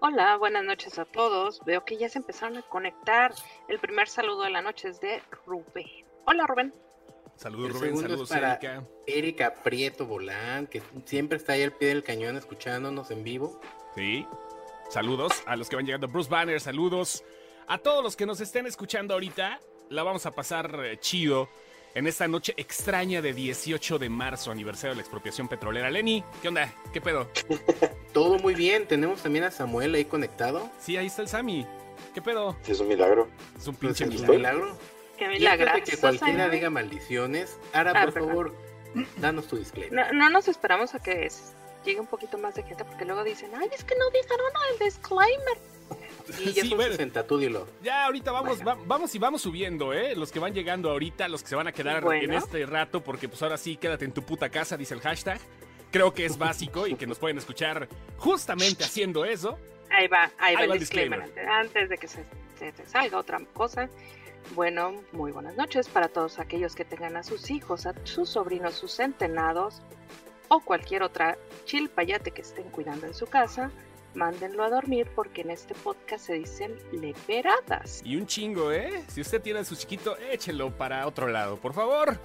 Hola, buenas noches a todos. Veo que ya se empezaron a conectar. El primer saludo de la noche es de Rubén. Hola, Rubén. Saludos, El Rubén. Saludos, es para Erika. Erika Prieto Bolán, que siempre está ahí al pie del cañón escuchándonos en vivo. Sí. Saludos a los que van llegando. Bruce Banner, saludos. A todos los que nos estén escuchando ahorita, la vamos a pasar eh, chido en esta noche extraña de 18 de marzo, aniversario de la expropiación petrolera. Lenny, ¿qué onda? ¿Qué pedo? Todo muy bien. Tenemos también a Samuel ahí conectado. Sí, ahí está el Sammy. ¿Qué pedo? Sí, es un milagro. Es un pinche es un milagro. milagro. Qué antes milagro. de que cualquiera diga maldiciones, Ara, Ah, por perdón. favor, danos tu disclaimer. No, no nos esperamos a que llegue un poquito más de gente porque luego dicen, ay, es que no dijeron el disclaimer. Y ya Sí, son bueno. 60, tú dilo. Ya, ahorita vamos, Bueno. va- vamos y vamos subiendo, ¿eh? Los que van llegando ahorita, los que se van a quedar Bueno. en este rato, porque pues ahora sí, quédate en tu puta casa, dice el hashtag. Creo que es básico y que nos pueden escuchar justamente haciendo eso. Ahí va, ahí va Ahí el va el disclaimer. Antes, antes de que se, se salga otra cosa. Bueno, muy buenas noches para todos aquellos que tengan a sus hijos, a sus sobrinos, sus centenados o cualquier otra chilpayate que estén cuidando en su casa. Mándenlo a dormir porque en este podcast se dicen leperadas. Y un chingo, ¿eh? Si usted tiene a su chiquito, échelo para otro lado, por favor.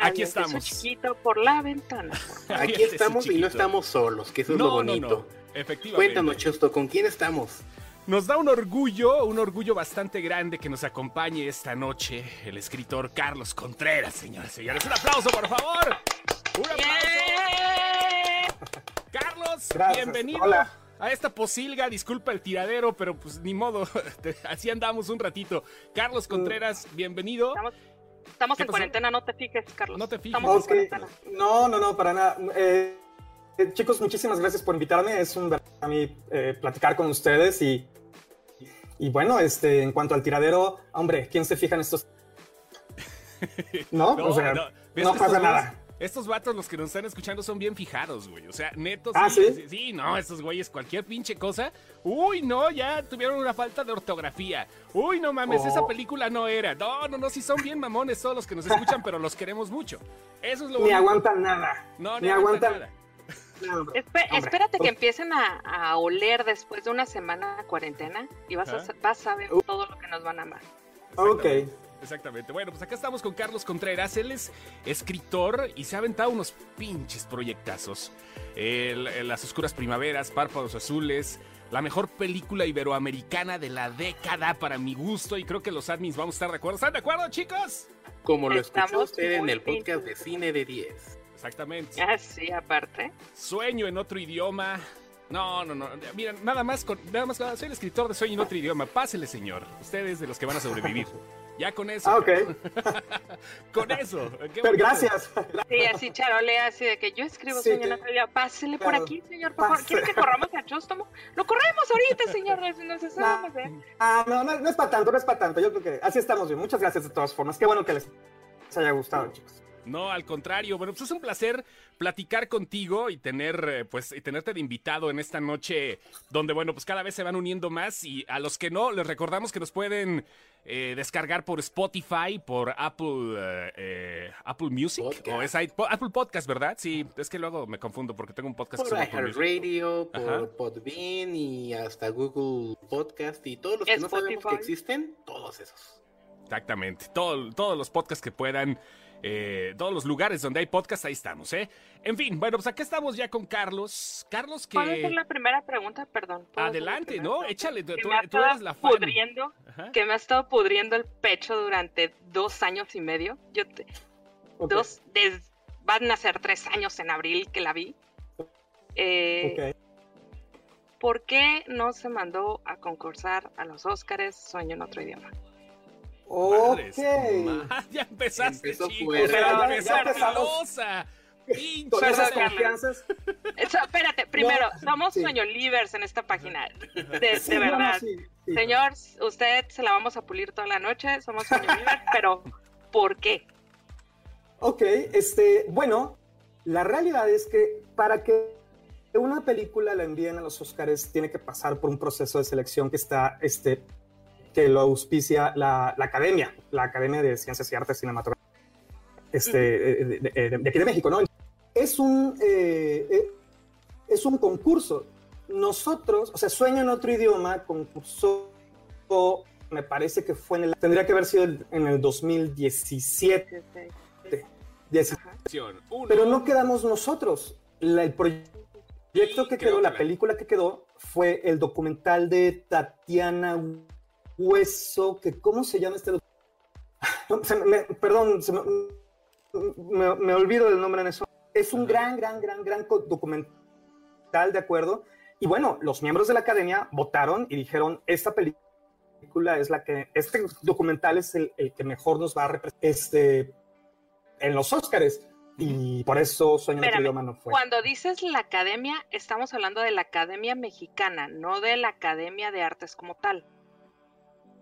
Aquí Aviente su estamos. chiquito por la ventana. Aquí estamos y no estamos solos, que eso es lo no, bonito. no. Efectivamente. Cuéntanos, Chosto, ¿con quién estamos? Nos da un orgullo, un orgullo bastante grande que nos acompañe esta noche el escritor Carlos Contreras, señoras y señores. Un aplauso, por favor. Un aplauso. Carlos, Gracias. bienvenido Hola. A esta posilga. Disculpa el tiradero, pero pues ni modo. Así andamos un ratito. Carlos Contreras, bienvenido. Estamos, estamos ¿Qué en pasó? cuarentena, no te fijes, Carlos. No te fijes. Estamos en cuarentena. No, no, no, para nada. Eh, eh, chicos, muchísimas gracias por invitarme. Es un a mí eh, platicar con ustedes y, y bueno, este, en cuanto al tiradero, hombre, ¿quién se fija en estos? No, o sea, no, ¿Ves que estos pasa nada. Estos vatos, los que nos están escuchando, son bien fijados, güey. O sea, netos. Ah, ¿sí? Sí, no, estos güeyes, cualquier pinche cosa. Uy, no, ya tuvieron una falta de ortografía. Uy, no mames, Oh. esa película no era. No, no, no, sí son bien mamones todos los que nos escuchan, pero los queremos mucho. Eso es lo Ni aguantan nada. No, ni no aguantan nada. hombre. Hombre. espérate que empiecen a, a oler después de una semana de cuarentena y vas a, vas a ver todo lo que nos van a amar. Ok. Exactamente. Bueno, pues acá estamos con Carlos Contreras. Él es escritor y se ha aventado unos pinches proyectazos. El- el Las Oscuras Primaveras, Párpados Azules, la mejor película iberoamericana de la década para mi gusto y creo que los admins vamos a estar de acuerdo. ¿Están de acuerdo, chicos? Como lo escuchó Estamos usted en el podcast de. Cine de 10. Exactamente. Ah, sí, aparte. Sueño en otro idioma. No, no, no. Mira, nada más, con, nada más, soy el escritor de Sueño en otro idioma. Pásele, señor. Ustedes de los que van a sobrevivir. Ya con eso. Ah, ok. Con eso. Qué Pero gracias. Sí, así charolea, así de que yo escribo Sí, sueño en que-. Pásele por aquí, señor, por favor. ¿Quiere que corramos a Chóstomo? Lo corremos ahorita, señor. Nos, nos estamos, ¿eh? Ah, no, no, no es para tanto, no es para tanto. Yo creo que así estamos bien. Muchas gracias de todas formas. Qué bueno que les haya gustado, chicos. No, al contrario. Bueno, pues es un placer platicar contigo y tener, eh, pues, y tenerte de invitado en esta noche donde, bueno, pues cada vez se van uniendo más y a los que no, les recordamos que nos pueden eh, descargar por Spotify, por Apple, eh, eh, Apple Music Podcast. o es Apple Podcast, ¿verdad? Sí, es que luego me confundo porque tengo un podcast que Por se llama Apple Music. iHeartRadio, por Ajá. Podbean y hasta Google Podcast y todos los que no sabemos que existen, todos esos. Exactamente. Todo- todos los podcasts que puedan. Eh, todos los lugares donde hay podcast, ahí estamos, ¿eh? En fin, bueno, pues acá estamos ya con Carlos. Carlos ¿Puedo hacer que... la primera pregunta? Perdón. ¿puedo hacer la Adelante, primera ¿no? pregunta? Échale, tú, Que tú- me ha tú estado eres la fan. pudriendo, que me ha estado pudriendo el pecho durante dos años y medio. Yo te- dos, des- van a ser tres años en abril que la vi. Eh, ok. ¿Por qué no se mandó a concursar a los Óscares Sueño en otro idioma? Ok. ya empezaste, Empezó chico. fuerte. Ya, Ya- empezamos. Pinche esas confianzas. Eso, espérate, primero, somos sí. Sueño Livers en esta página. De, Sí, de no, no, verdad. sí, sí. Señor, usted se la vamos a pulir toda la noche, somos Sueño Livers, pero ¿por qué? Ok, este, bueno, la realidad es que para que una película la envíen a los Oscars tiene que pasar por un proceso de selección que está, este, que lo auspicia la, la Academia, la Academia de Ciencias y Artes Cinematográficas, este, eh, de, de- de aquí de México, ¿no? Es un, eh, eh, es un concurso nosotros, o sea, Sueño en otro idioma concursó, me parece que fue en el, tendría que haber sido en el 2017. Pero no quedamos nosotros. el proyecto que quedó, la película que quedó, fue el documental de Tatiana Hueso, que ¿cómo se llama este perdón, me, me, olvido del nombre en eso. Es un gran, gran, gran, gran documental, ¿de acuerdo? Y bueno, los miembros de la academia votaron y dijeron, esta película es la que, este documental es el, que mejor nos va a representar este, en los Óscares. Y por eso Sueño de idioma no fue. Cuando dices la academia, estamos hablando de la academia mexicana, no de la academia de artes como tal.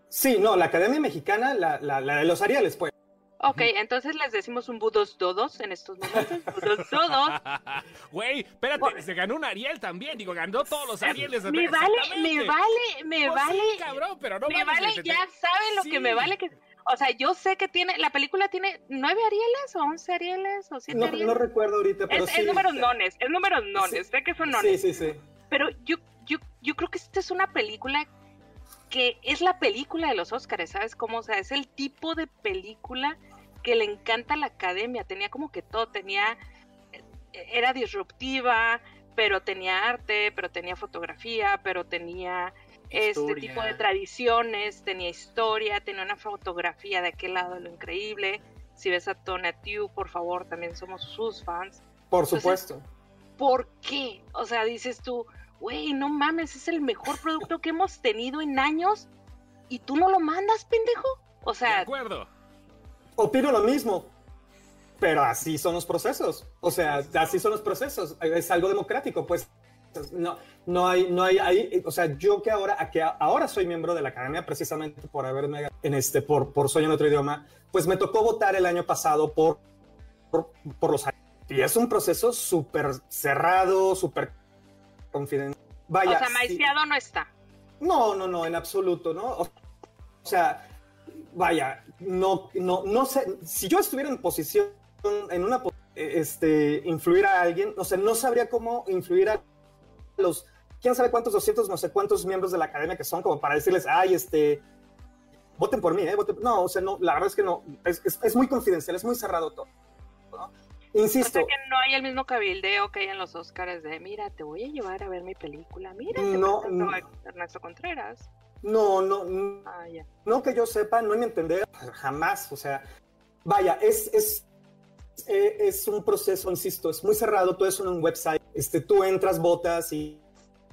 Sí, no, la academia mexicana, la, la, la de los Arieles, pues. Ok, entonces les decimos un budos todos en estos momentos. Budos todos. Güey, espérate, se ganó un Ariel también. Digo, ganó todos los Arieles. Me vale, me vale, me pues vale. cabrón, pero no me vale, ya saben lo que me vale que. O sea, yo sé que tiene, la película tiene nueve Arieles o once Arieles o siete no, Arieles. No recuerdo ahorita, pero es, sí. Es números nones, es números nones, sé que son nones. Sí, sí, sí. Pero yo, yo, yo creo que esta es una película que es la película de los Oscars, ¿sabes cómo? O sea, es el tipo de película que le encanta a la academia, tenía como que todo, tenía, era disruptiva, pero tenía arte, pero tenía fotografía, pero tenía este tipo de tradiciones, tenía historia, tenía una fotografía de aquel lado de lo increíble. Si ves a Tony Tiu, por favor, también somos sus fans. Por supuesto. ¿Por qué? O sea, dices tú, güey, no mames, es el mejor producto que hemos tenido en años y tú no lo mandas, pendejo. O sea, de acuerdo. Opino lo mismo, pero así son los procesos. O sea, así son los procesos. Es algo democrático, pues. No, no hay, no hay, ahí, o sea, yo que ahora, que ahora soy miembro de la academia precisamente por haberme en este, por, por Sueño en otro idioma, pues me tocó votar el año pasado por, por, por los y es un proceso súper cerrado, súper confidencial. Vaya, o sea, maiciado no está. No, no, no, en absoluto, ¿no? O, sea, vaya, no, no, no sé, si yo estuviera en posición, en una este, influir a alguien, o sea, no sabría cómo influir a los, quién sabe cuántos, 200, no sé cuántos miembros de la academia que son, como para decirles, ay, este, voten por mí, ¿eh? No, o sea, no, la verdad es que no, es, es muy confidencial, es muy cerrado todo. ¿No? Insisto. O que no hay el mismo cabildeo que hay en los Oscars de, mira, te voy a llevar a ver mi película, mira, te no, no Ernesto Contreras. No, no, ah, no que yo sepa, no me entender, jamás, o sea, vaya, es, es, eh, es un proceso, insisto, es muy cerrado, todo eso en un website, este, tú entras, votas y,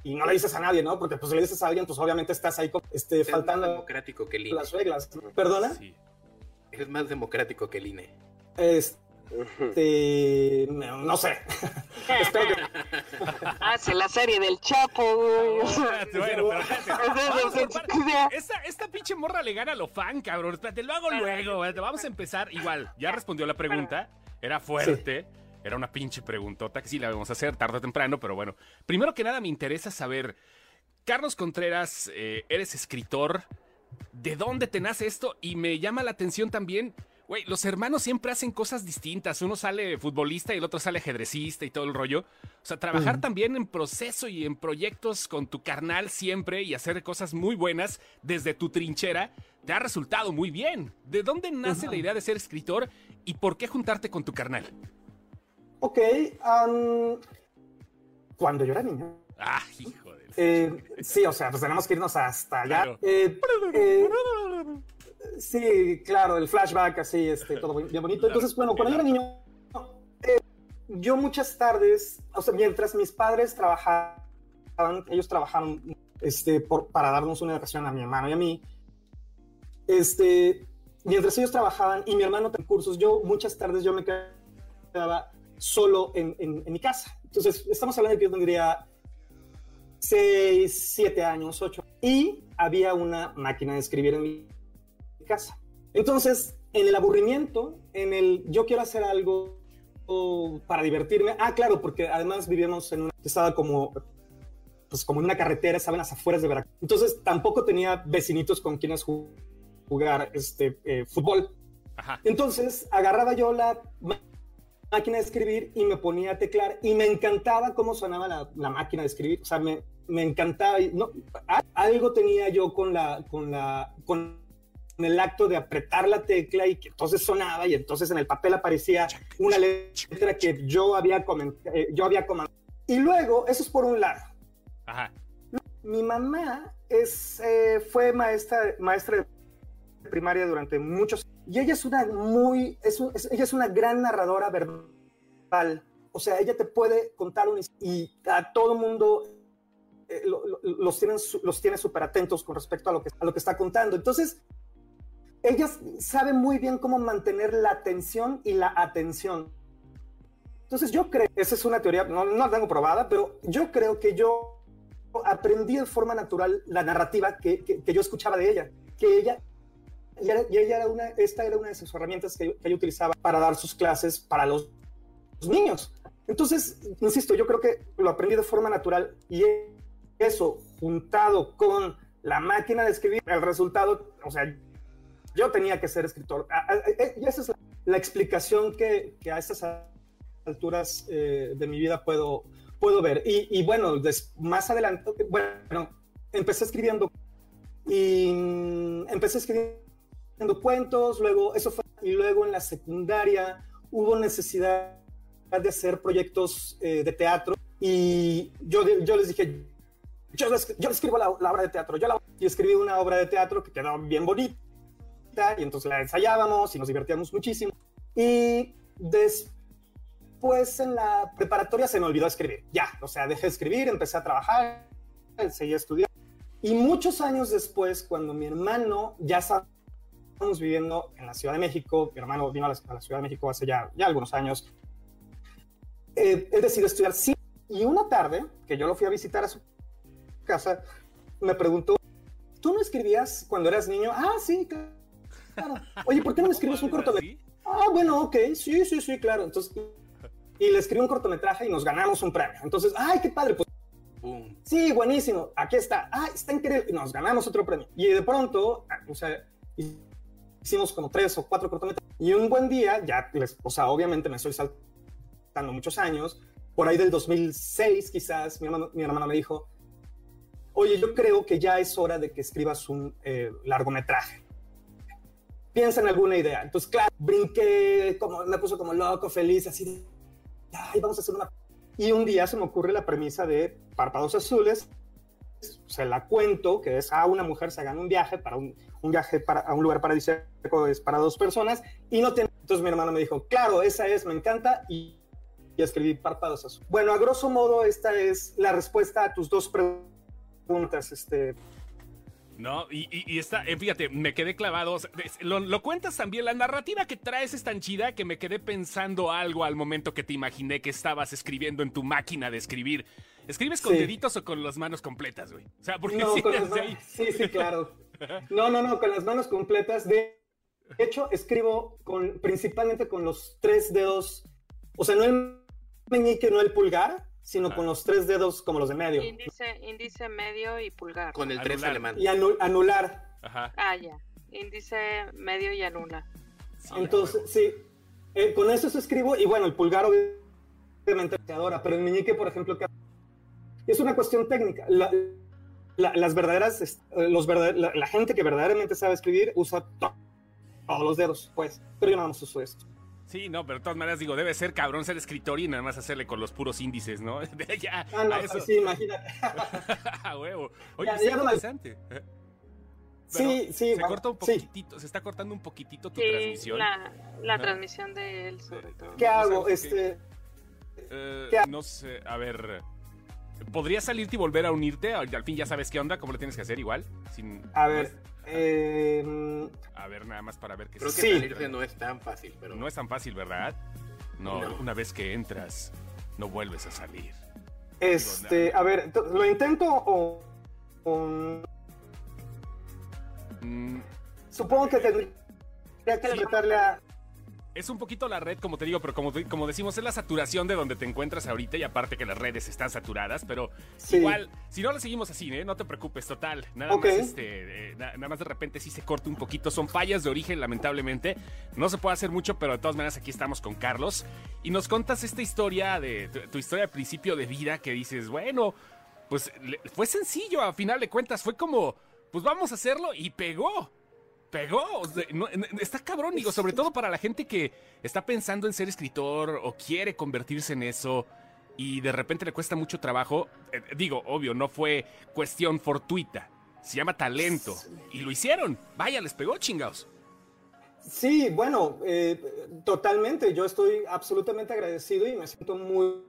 y no le dices a nadie, ¿no? Porque pues si le dices a alguien, pues obviamente estás ahí este, es faltando democrático que el INE. las reglas. ¿Perdona? Sí. Es más democrático que el INE. Es, este, no, sé. Hace la serie del Chapo, bueno, esta, esta pinche morra le gana a lo fan, cabrón. Te lo hago luego. Vamos a empezar igual. Ya respondió la pregunta. Era fuerte. Era una pinche preguntota que sí la vamos a hacer tarde o temprano, pero bueno. Primero que nada me interesa saber, Carlos Contreras, eh, eres escritor. ¿De dónde te nace esto? Y me llama la atención también Güey, los hermanos siempre hacen cosas distintas. Uno sale futbolista y el otro sale ajedrecista y todo el rollo. O sea, trabajar también en proceso y en proyectos con tu carnal siempre y hacer cosas muy buenas desde tu trinchera te ha resultado muy bien. ¿De dónde nace la idea de ser escritor y por qué juntarte con tu carnal? Ok, cuando yo era niño. Ah, hijo de... Eh, sí, o sea, pues tenemos que irnos hasta allá. Eh, eh, Sí, claro, el flashback así, este, todo bien bonito. Entonces, bueno, cuando yo era niño, eh, yo muchas tardes, o sea, mientras mis padres trabajaban, ellos trabajaron este, por, para darnos una educación a mi hermano y a mí, este, mientras ellos trabajaban y mi hermano tenía cursos, yo muchas tardes yo me quedaba solo en, en, mi casa. Entonces, estamos hablando de que yo tendría 6, 7 años, 8, y había una máquina de escribir en mi casa. Entonces, en el aburrimiento, en el yo quiero hacer algo para divertirme. Ah, claro, porque además vivíamos en una estaba como pues como en una carretera, estaba en las afueras de Veracruz. Entonces, tampoco tenía vecinitos con quienes jugar este eh, fútbol. Entonces, agarraba yo la máquina de escribir y me ponía a teclar y me encantaba cómo sonaba la, la máquina de escribir. O sea, me, me encantaba. No, algo tenía yo con la, con la, con el acto de apretar la tecla y que entonces sonaba y entonces en el papel aparecía una letra que yo había eh, yo había comentado. Y luego, eso es por un lado. Ajá. Mi mamá es, eh, fue maestra, maestra de primaria durante muchos y ella es una muy, es, ella es una gran narradora verbal. O sea, ella te puede contar un y a todo mundo eh, los tienen los tiene súper atentos con respecto a lo que a lo que está contando. Entonces, ella sabe muy bien cómo mantener la atención y la atención. Entonces, yo creo, esa es una teoría, no, no la tengo probada, pero yo creo que yo aprendí de forma natural la narrativa que, que, yo escuchaba de ella, que ella y, ella era una, esta era una de sus herramientas que, ella utilizaba para dar sus clases para los, niños. Entonces, insisto, yo creo que lo aprendí de forma natural y eso juntado con la máquina de escribir, el resultado, o sea, yo tenía que ser escritor. Y esa es la, explicación que, que, a estas alturas eh, de mi vida puedo, puedo ver. Y, y bueno, más adelante, bueno, empecé escribiendo y mm, empecé escribiendo cuentos, luego eso fue, y luego en la secundaria hubo necesidad de hacer proyectos eh, de teatro y yo, yo les dije, yo, yo escribo la, obra de teatro, yo la, y escribí una obra de teatro que quedó bien bonita y entonces la ensayábamos y nos divertíamos muchísimo y después en la preparatoria se me olvidó escribir, ya, o sea, dejé de escribir, empecé a trabajar, seguí estudiando y muchos años después, cuando mi hermano ya estamos viviendo en la Ciudad de México, mi hermano vino a la, Ciudad de México hace ya, ya algunos años, eh, él decidió estudiar cine y una tarde, que yo lo fui a visitar a su casa, me preguntó, ¿tú no escribías cuando eras niño? Ah, sí, claro. Oye, ¿por qué no me escribes un cortometraje? Ah, bueno, ok, sí, sí, sí, claro. Entonces, y le escribí un cortometraje y nos ganamos un premio. Entonces, ay, qué padre, pues. Sí, buenísimo, aquí está. Ah, está increíble. Nos ganamos otro premio. Y de pronto, o sea, hicimos como tres o cuatro cortometrajes. Y un buen día, ya, o sea, obviamente me estoy saltando muchos años, por ahí del 2006 quizás, mi hermano, mi hermano me dijo, oye, yo creo que ya es hora de que escribas un eh, largometraje. Piensa en alguna idea. Entonces, claro, brinqué, como, me puso como loco, feliz, así ay, vamos a hacer una... Y un día se me ocurre la premisa de Párpados Azules, se la cuento, que es, a ah, una mujer se gana un viaje para un, un viaje para, a un lugar paradisíaco es para dos personas y no tiene. Entonces mi hermano me dijo, claro, esa es, me encanta y, y escribí párpados azules. Bueno, a grosso modo, esta es la respuesta a tus dos preguntas, este. No, y, y, está, eh, fíjate, me quedé clavado. Lo, lo, cuentas también, la narrativa que traes es tan chida que me quedé pensando algo al momento que te imaginé que estabas escribiendo en tu máquina de escribir. ¿Escribes con deditos o con las manos completas, güey? O sea, porque no, sí, sí, claro. No, no, no, con las manos completas. De hecho, escribo con, principalmente con los tres dedos, o sea, no el meñique, no el pulgar, sino con los tres dedos como los de medio. Índice, índice medio y pulgar. Con el tres alemán. Y anular. Ajá. Ah, ya. Índice medio y anula. Entonces, sí. Eh, con eso se escribo, y bueno, el pulgar obviamente adora, pero el meñique, por ejemplo, es una cuestión técnica. La, las verdaderas, los la, gente que verdaderamente sabe escribir usa todos los dedos, pues, pero yo no uso esto. Sí, no, pero de todas maneras digo, debe ser cabrón ser escritor y nada más hacerle con los puros índices, ¿no? ya, ah, no, eso. sí, imagínate. a huevo. Oye, ya, interesante. sí, sí. Se corta un poquitito, se está cortando un poquitito tu transmisión. La, la transmisión de él, sobre todo. ¿Qué hago? este. Eh, no sé, a ver. ¿Podrías salirte y volver a unirte? Al fin ya sabes qué onda, cómo lo tienes que hacer igual. Sin, a ver. Em, a ver, nada más para ver qué Creo que salirte no es tan fácil, pero. No es tan fácil, ¿verdad? No, una vez que entras, no vuelves a salir. Este, a ver, ¿lo intento o.? Mm. Supongo que tendría que apretarle a es un poquito la red, como te digo, pero como, como decimos, es la saturación de donde te encuentras ahorita y aparte que las redes están saturadas, pero igual, si no la seguimos así, ¿eh? no te preocupes, total. Nada más este, eh, nada más de repente sí se corta un poquito. Son fallas de origen, lamentablemente. No se puede hacer mucho, pero de todas maneras aquí estamos con Carlos. Y nos contas esta historia de tu, historia de principio de vida que dices, bueno, pues fue sencillo a final de cuentas, fue como, pues vamos a hacerlo y pegó. Pegó, está cabrón, digo, sobre todo para la gente que está pensando en ser escritor o quiere convertirse en eso y de repente le cuesta mucho trabajo. Eh, digo, obvio, no fue cuestión fortuita, se llama talento y lo hicieron. Vaya, les pegó chingados. Sí, bueno, eh, totalmente. Yo estoy absolutamente agradecido y me siento muy,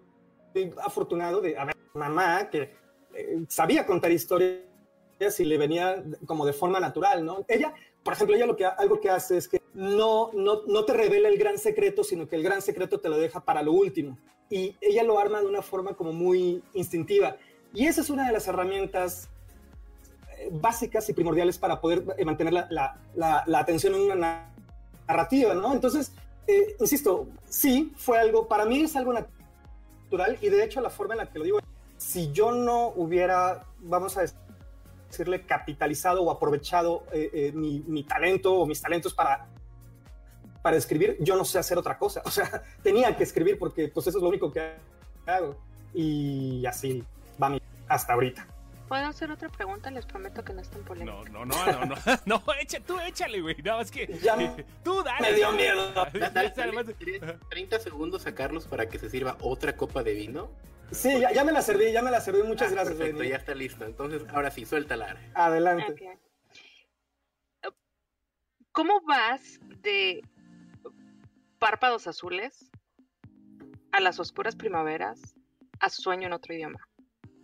afortunado de haber mamá que eh, sabía contar historias y le venía como de forma natural, ¿no? Ella, por ejemplo, ella lo que algo que hace es que no, no, no te revela el gran secreto, sino que el gran secreto te lo deja para lo último. Y ella lo arma de una forma como muy instintiva. Y esa es una de las herramientas eh, básicas y primordiales para poder mantener la, la, la atención en una narrativa, ¿no? Entonces, eh, insisto, sí, fue algo, para mí es algo natural y de hecho la forma en la que lo digo, si yo no hubiera, vamos a decirle, capitalizado o aprovechado eh, eh, mi, talento o mis talentos para, para escribir, yo no sé hacer otra cosa. O sea, tenía que escribir porque pues eso es lo único que hago. Y así va mi, hasta ahorita. ¿Puedo hacer otra pregunta? Les prometo que no es tan polémica. No, no, no, no, no, no, echa, tú échale, güey. No, es que ya tú dale. Me dio miedo. Dale, 30 segundos a Carlos para que se sirva otra copa de vino. Sí, ya, ya me la serví, ya me la serví. Muchas ah, gracias, Perfecto, ya está listo. Entonces, ahora sí, suéltala. Adelante. ¿Cómo vas de párpados azules a las oscuras primaveras a sueño en otro idioma?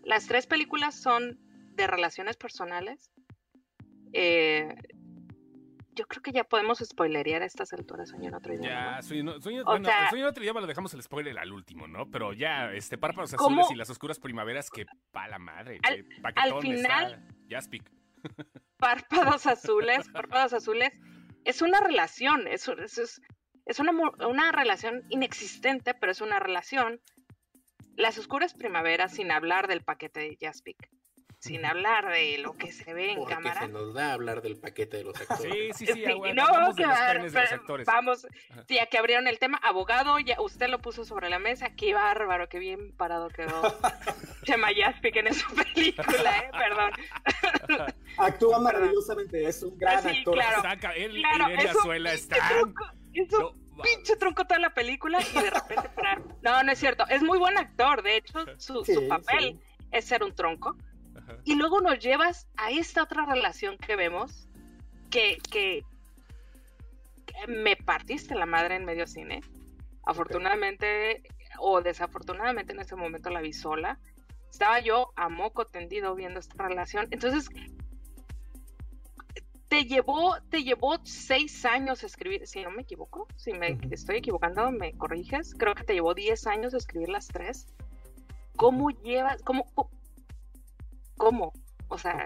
Las tres películas son de relaciones personales. Eh, yo creo que ya podemos spoilerear a estas alturas Sueño en otro idioma. Ya, sueño, sueño, en otro idioma lo dejamos el spoiler al último, ¿no? Pero ya, este, Párpados Azules y las Oscuras Primaveras, que pa' la madre. Al, al final, Párpados Azules, Párpados Azules, es una relación, es, es, es una, una relación inexistente, pero es una relación las oscuras primaveras, sin hablar del paquete de Jaspic, sin hablar de lo que se ve en Porque cámara. se nos da a hablar del paquete de los actores. Sí, sí, sí, no, que, de los actores. Vamos, ya que abrieron el tema, abogado, ya usted lo puso sobre la mesa, qué bárbaro, qué bien parado quedó Chema Jaspic en esa película, eh, perdón. Actúa maravillosamente, es un gran sí, actor. Claro, Saca, él claro, y Azuela están pinche tronco toda la película y de repente No, no es cierto. Es muy buen actor. De hecho, su, papel es ser un tronco. Y luego nos llevas a esta otra relación que vemos que, que, me partiste la madre en medio cine. Afortunadamente o desafortunadamente en ese momento la vi sola. Estaba yo a moco tendido viendo esta relación. Entonces, te llevó, te llevó seis años escribir, si no me equivoco, si me estoy equivocando, me corriges, creo que te llevó diez años escribir las tres. ¿Cómo llevas, cómo, cómo? O sea,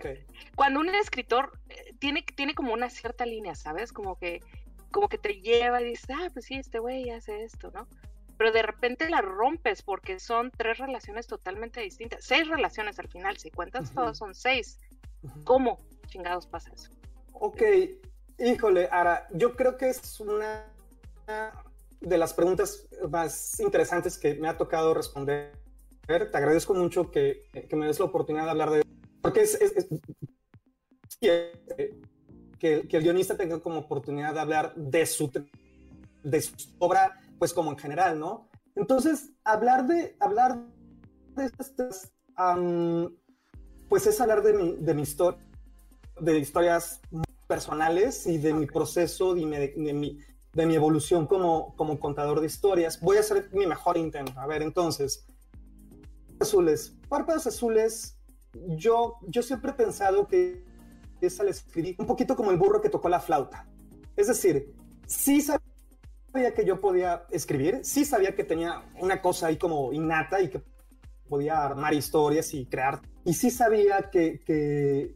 cuando un escritor eh, tiene, tiene como una cierta línea, ¿sabes? Como que, como que te lleva y dices, ah, pues sí, este güey hace esto, ¿no? Pero de repente la rompes porque son tres relaciones totalmente distintas. Seis relaciones al final, si cuentas todas son seis. ¿Cómo chingados pasa eso? Ok, híjole, ahora, yo creo que es una de las preguntas más interesantes que me ha tocado responder. Te agradezco mucho que, me des la oportunidad de hablar de... Porque es, que, que, el guionista tenga como oportunidad de hablar de su, de su obra, pues como en general, ¿no? Entonces, hablar de, hablar de estas, pues es hablar de mi, de mi historia, de historias personales y de mi proceso de, de, mi, de mi evolución como, como contador de historias. Voy a hacer mi mejor intento. A ver, entonces, azules, párpados azules, yo, yo siempre he pensado que es al escribir un poquito como el burro que tocó la flauta. Es decir, sí sabía que yo podía escribir, sí sabía que tenía una cosa ahí como innata y que podía armar historias y crear, y sí sabía que, que,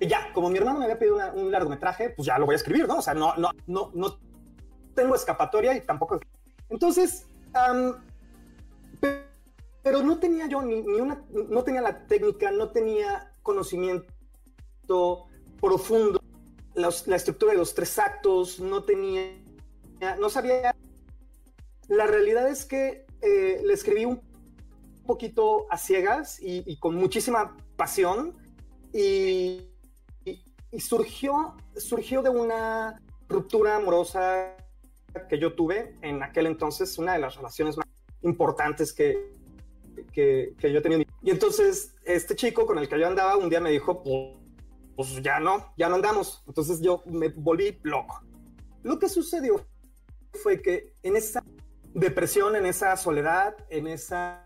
ya, como mi hermano me había pedido un largometraje, pues ya lo voy a escribir, ¿no? O sea, no, no, no, no tengo escapatoria y tampoco. Entonces, pero no tenía yo ni, una, no tenía la técnica, no tenía conocimiento profundo, la estructura de los tres actos, no tenía, no sabía. La realidad es que eh, le escribí un poquito a ciegas y, y con muchísima pasión y, y, y, surgió, surgió de una ruptura amorosa que yo tuve en aquel entonces, una de las relaciones más importantes que, que, que yo tenía. Y entonces este chico con el que yo andaba un día me dijo, pues, pues ya no, ya no andamos. Entonces yo me volví loco. Lo que sucedió fue que en esa depresión, en esa soledad, en esa,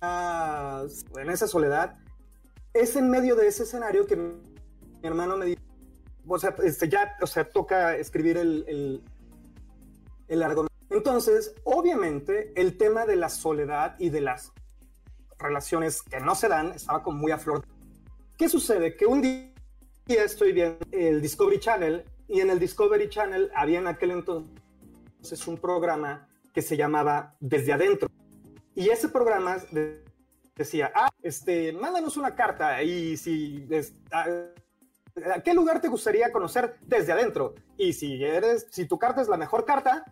en esa soledad, es en medio de ese escenario que mi hermano me dijo, o sea, este, ya, o sea, toca escribir el, el, el argumento. Entonces, obviamente, el tema de la soledad y de las relaciones que no se dan estaba como muy a flor. ¿Qué sucede? Que un día estoy viendo el Discovery Channel y en el Discovery Channel había en aquel entonces un programa que se llamaba Desde Adentro. Y ese programa decía, ah, este, mándanos una carta y si, a, ¿a qué lugar te gustaría conocer desde adentro? Y si eres, si tu carta es la mejor carta,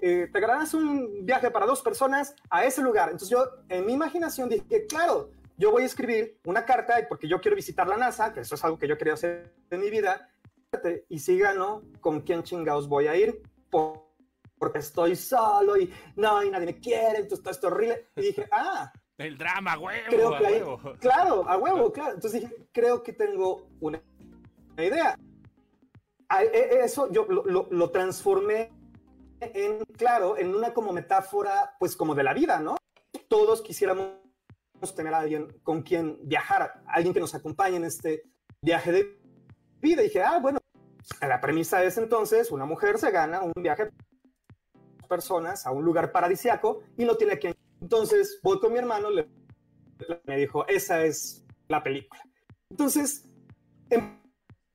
eh, te ganarás un viaje para dos personas a ese lugar. Entonces yo en mi imaginación dije, claro, yo voy a escribir una carta porque yo quiero visitar la NASA, que eso es algo que yo quería hacer en mi vida, y si gano, ¿con quién chingados voy a ir? Por, porque estoy solo y no, y nadie me quiere, entonces todo esto horrible. Y dije, ah. El drama, huevo, creo a huevo. Claro, a huevo, claro. Entonces dije, creo que tengo una, una idea. E, eso yo lo, lo, lo transformé en, claro, en una como metáfora, pues como de la vida, ¿no? Todos quisiéramos tener a alguien con quien viajar, alguien que nos acompañe en este viaje de vida. Y dije, ah, bueno, la premisa es entonces, una mujer se gana un viaje personas a un lugar paradisiaco y no tiene quien. Entonces voy con mi hermano, le, me dijo, esa es la película. Entonces,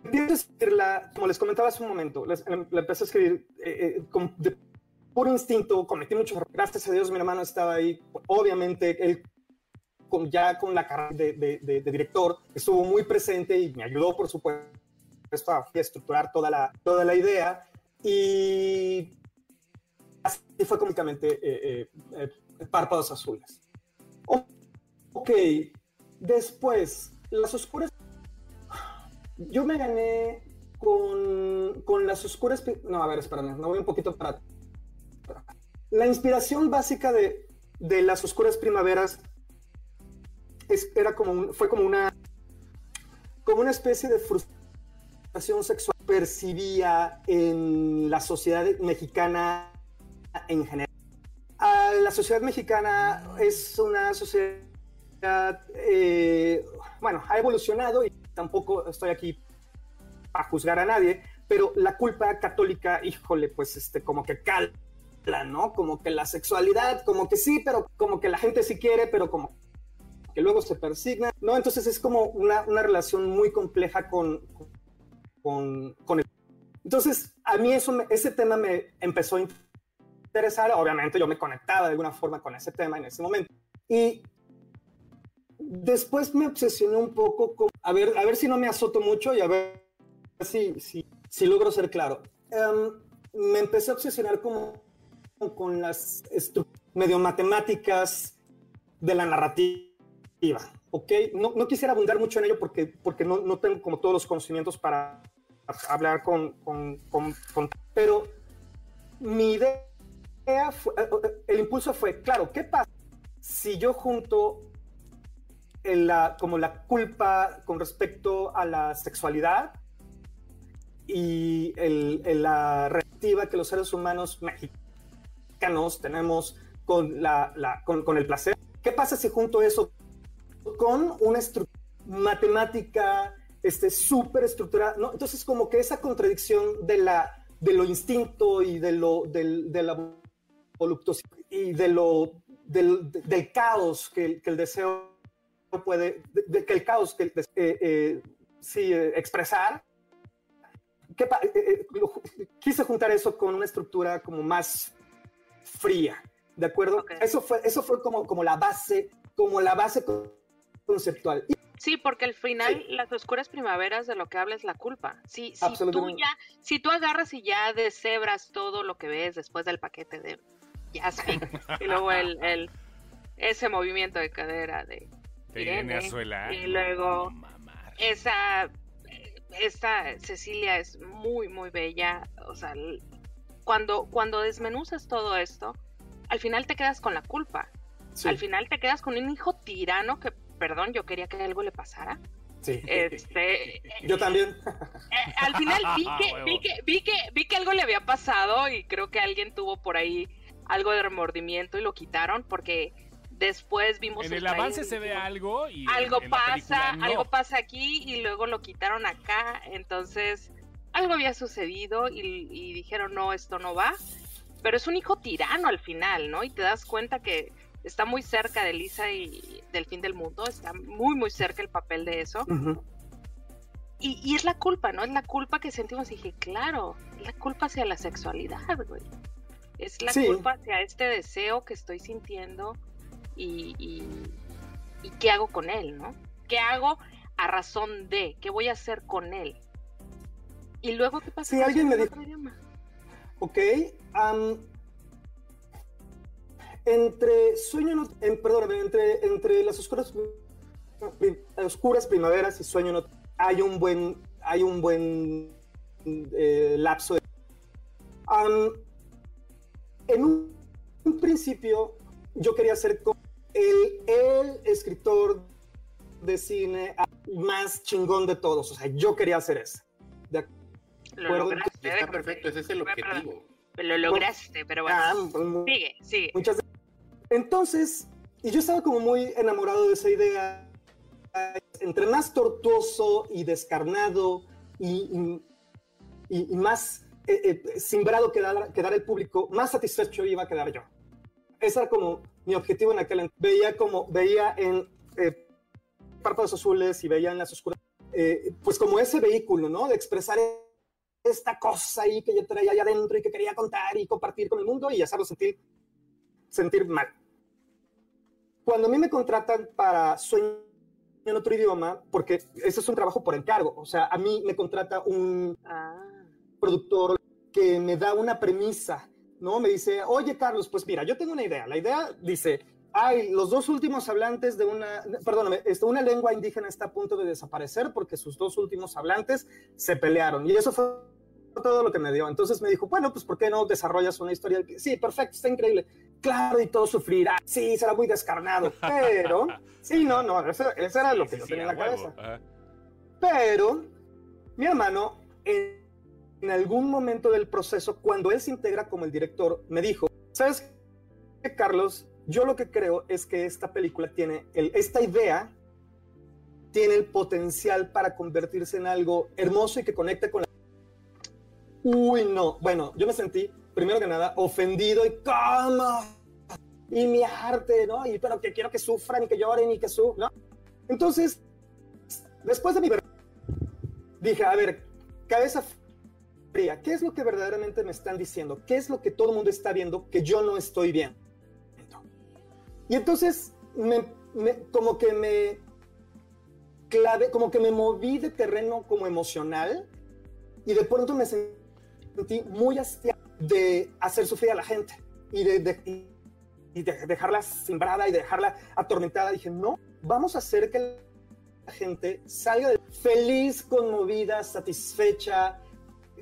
empiezo a escribirla, como les comentaba hace un momento, les, la empecé a escribir eh, eh, con, de puro instinto, cometí muchos errores. Gracias a Dios mi hermano estaba ahí. Obviamente, él con, ya con la carrera de, de, de, de, director estuvo muy presente y me ayudó, por supuesto, a estructurar toda la, toda la idea. Y así fue cómicamente eh, eh, eh, Párpados Azules. Ok, después, Las Oscuras. Yo me gané con, con Las Oscuras. No, a ver, espérame, me voy un poquito para. La inspiración básica de, de Las Oscuras Primaveras era como fue como una, como una especie de frustración sexual percibía en la sociedad mexicana en general. Uh, la sociedad mexicana es una sociedad, eh, bueno, ha evolucionado y tampoco estoy aquí a juzgar a nadie, pero la culpa católica, híjole, pues este, como que cala, ¿no? Como que la sexualidad, como que sí, pero como que la gente sí quiere, pero como que luego se persigna, ¿no? Entonces es como una, una relación muy compleja con, con, con el... Entonces, a mí eso, ese tema me empezó a interesar, obviamente yo me conectaba de alguna forma con ese tema en ese momento. Y después me obsesioné un poco con, a ver, a ver si no me azoto mucho y a ver si, si, si logro ser claro. Um, me empecé a obsesionar como con las medio matemáticas de la narrativa, ¿ok? No, no, quisiera abundar mucho en ello porque, porque no, no tengo como todos los conocimientos para hablar con, con, con, con pero mi idea fue, el impulso fue, claro, ¿qué pasa si yo junto la, como la culpa con respecto a la sexualidad y el, la reactiva que los seres humanos mexicanos tenemos con, el placer? ¿Qué pasa si junto eso con una estructura matemática este, súper estructurada? ¿no? Entonces, como que esa contradicción de, lo instinto y de, lo, del, de la voluptuosidad y del, caos que, el deseo puede, de, de, que el caos que eh, eh, sí, eh, expresar. ¿Qué, eh, quise juntar eso con una estructura como más fría, ¿de acuerdo? Okay. Eso fue, eso fue como, como la base, como la base conceptual. Y Sí, porque al final sí. las oscuras primaveras de lo que habla es la culpa. Si, si tú ya, si tú agarras y ya deshebras todo lo que ves después del paquete de Jasmine y luego el, el ese movimiento de cadera de Irene Azuela. y luego mamar. esa esta Cecilia es muy muy bella o sea cuando cuando desmenuzas todo esto al final te quedas con la culpa Sí, al final te quedas con un hijo tirano que perdón yo quería que algo le pasara sí. este Yo también. eh, al final vi que, Huevo. vi que vi que vi que algo le había pasado y creo que alguien tuvo por ahí algo de remordimiento y lo quitaron porque después vimos En el trailer avance se ve algo y algo en pasa, no. algo pasa aquí y luego lo quitaron acá, entonces algo había sucedido y, y dijeron no, esto no va, pero es un hijo tirano al final, ¿no? Y te das cuenta que está muy cerca de Lisa y del fin del mundo, está muy muy cerca el papel de eso y, y es la culpa, ¿no? Es la culpa que sentimos y dije, claro, es la culpa hacia la sexualidad, güey. Es la Sí. culpa hacia este deseo que estoy sintiendo y, y, y qué hago con él, ¿no? ¿Qué hago a razón de? ¿Qué voy a hacer con él? Y luego, ¿qué pasa? Con alguien me dijo- idioma? Ok. entre sueño, no, en, perdóname, entre, entre las oscuras, pri- oscuras primaveras y sueño no hay un buen, hay un buen eh, lapso. de- en un, un principio yo quería ser como el, el escritor de cine más chingón de todos. O sea, yo quería hacer eso. De Lo acuerdo, lograste. Está déjame perfecto, ese es el objetivo. Lo lograste, pero bueno. Ah, pues, Sigue, sigue. Muchas Entonces, y yo estaba como muy enamorado de esa idea. Entre más tortuoso y descarnado y, y- y- y más eh, eh, simbrado quedara, quedara el público, más satisfecho iba a quedar yo. Ese era como mi objetivo en aquel entonces. Veía como, veía en eh, Párpados Azules y veía en Las Oscuras, eh, pues como ese vehículo, ¿no? De expresar esta cosa ahí que yo traía allá adentro y que quería contar y compartir con el mundo y hacerlo sentir, sentir mal. Cuando a mí me contratan para Sueño en otro idioma, porque ese es un trabajo por encargo, o sea, a mí me contrata un Ah, productor que me da una premisa, ¿no? Me dice, oye Carlos, pues mira, yo tengo una idea. La idea dice, ay, los dos últimos hablantes de una, perdóname, este, una lengua indígena está a punto de desaparecer porque sus dos últimos hablantes se pelearon. Y eso fue todo lo que me dio. Entonces me dijo, bueno, pues ¿por qué no desarrollas una historia? Sí, perfecto, está increíble. Claro, y todo sufrirá. Sí, será muy descarnado. Pero, sí, no, no, eso, eso era lo que Sí, yo sí, tenía en a la cabeza. Pero mi hermano, en, en algún momento del proceso, cuando él se integra como el director, me dijo, ¿sabes qué, Carlos? Yo lo que creo es que esta película tiene, el, esta idea tiene el potencial para convertirse en algo hermoso y que conecte con la... Uy, no. Bueno, yo me sentí, primero que nada, ofendido y ¿cómo? Y mi arte, ¿no? Y pero que quiero que sufran y que lloren y que su, ¿no? Entonces, después de mi dije, a ver, cabeza ¿qué es lo que verdaderamente me están diciendo? ¿Qué es lo que todo el mundo está viendo que yo no estoy viendo? Y entonces, me, me- como que me clave, como que me moví de terreno como emocional y de pronto me sentí muy hastiado de hacer sufrir a la gente y de, de- y- de dejarla simbrada y de dejarla atormentada. Dije, no, vamos a hacer que la gente salga de- feliz, conmovida, satisfecha,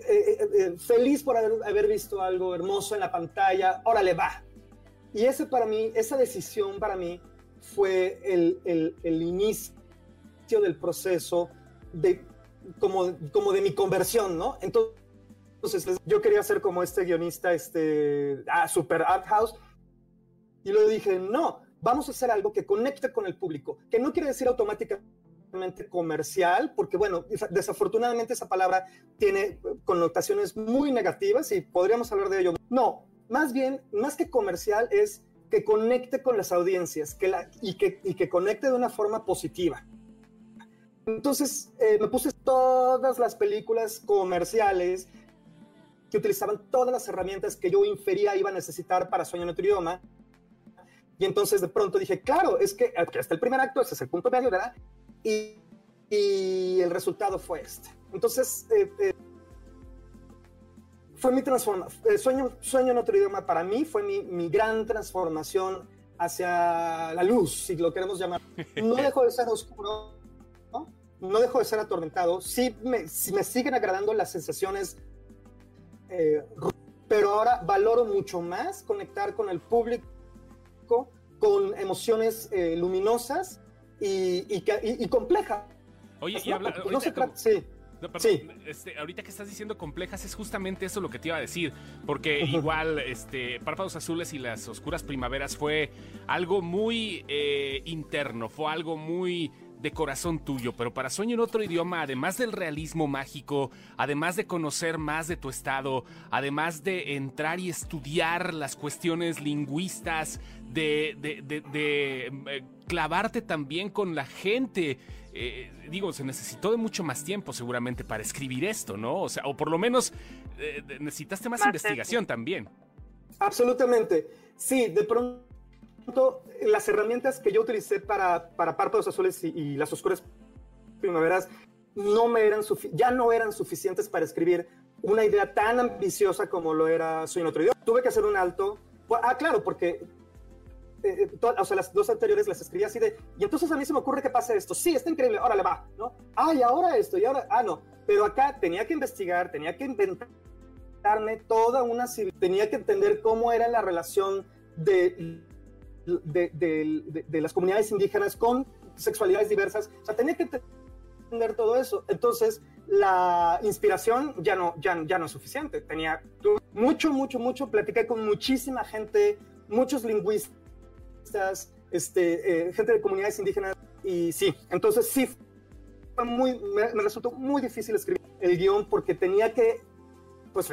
eh, eh, feliz por haber, haber visto algo hermoso en la pantalla, órale, va. Y ese para mí, esa decisión para mí fue el, el- el inicio del proceso de, como, como de mi conversión, ¿no? Entonces, yo quería ser como este guionista, este, ah, super art house, y luego dije, no, vamos a hacer algo que conecte con el público, que no quiere decir automáticamente comercial, porque bueno, desafortunadamente esa palabra tiene connotaciones muy negativas y podríamos hablar de ello. No, más bien, más que comercial es que conecte con las audiencias que la, y, que, y que conecte de una forma positiva. Entonces eh, me puse todas las películas comerciales que utilizaban todas las herramientas que yo infería iba a necesitar para Sueño en otro idioma. Y entonces de pronto dije, claro, es que aquí está el primer acto, ese es el punto medio, ¿verdad? Y, y el resultado fue este. Entonces, eh, eh, fue mi transformación. Eh, sueño, sueño en otro idioma para mí fue mi, mi gran transformación hacia la luz, si lo queremos llamar. No dejo de ser oscuro, ¿no? No dejo de ser atormentado. Sí me, sí me siguen agradando las sensaciones, eh, pero ahora valoro mucho más conectar con el público con emociones eh, luminosas y, y, y, y complejas. Oye, y habla, no se trata, sí. No, perdón, sí. este, ahorita que estás diciendo complejas es justamente eso lo que te iba a decir, porque igual este, Párpados Azules y las Oscuras Primaveras fue algo muy eh, interno, fue algo muy de corazón tuyo, pero para Sueño en otro idioma, además del realismo mágico, además de conocer más de tu estado, además de entrar y estudiar las cuestiones lingüistas, de, de, de, de eh, clavarte también con la gente, eh, digo, se necesitó de mucho más tiempo seguramente para escribir esto, ¿no? O sea, o por lo menos eh, necesitaste más, más investigación también. Absolutamente. Sí, de pronto las herramientas que yo utilicé para, para Párpados Azules y, las Oscuras Primaveras no me eran ya no eran suficientes para escribir una idea tan ambiciosa como lo era Soy en otro idioma. Tuve que hacer un alto. Ah, claro, porque eh, o sea, las dos anteriores las escribí así de, y entonces a mí se me ocurre que pase esto, sí, está increíble, ahora le va, ¿no? Ah, y ahora esto, y ahora, ah, no, pero acá tenía que investigar, tenía que inventarme toda una tenía que entender cómo era la relación de, de, de, de las comunidades indígenas con sexualidades diversas, o sea, tenía que entender todo eso, entonces la inspiración ya no, ya, ya no es suficiente, tenía mucho, mucho, mucho, platiqué con muchísima gente, muchos lingüistas, este, eh, gente de comunidades indígenas, y sí, entonces sí, fue muy, me, me, resultó muy difícil escribir el guion porque tenía que, pues,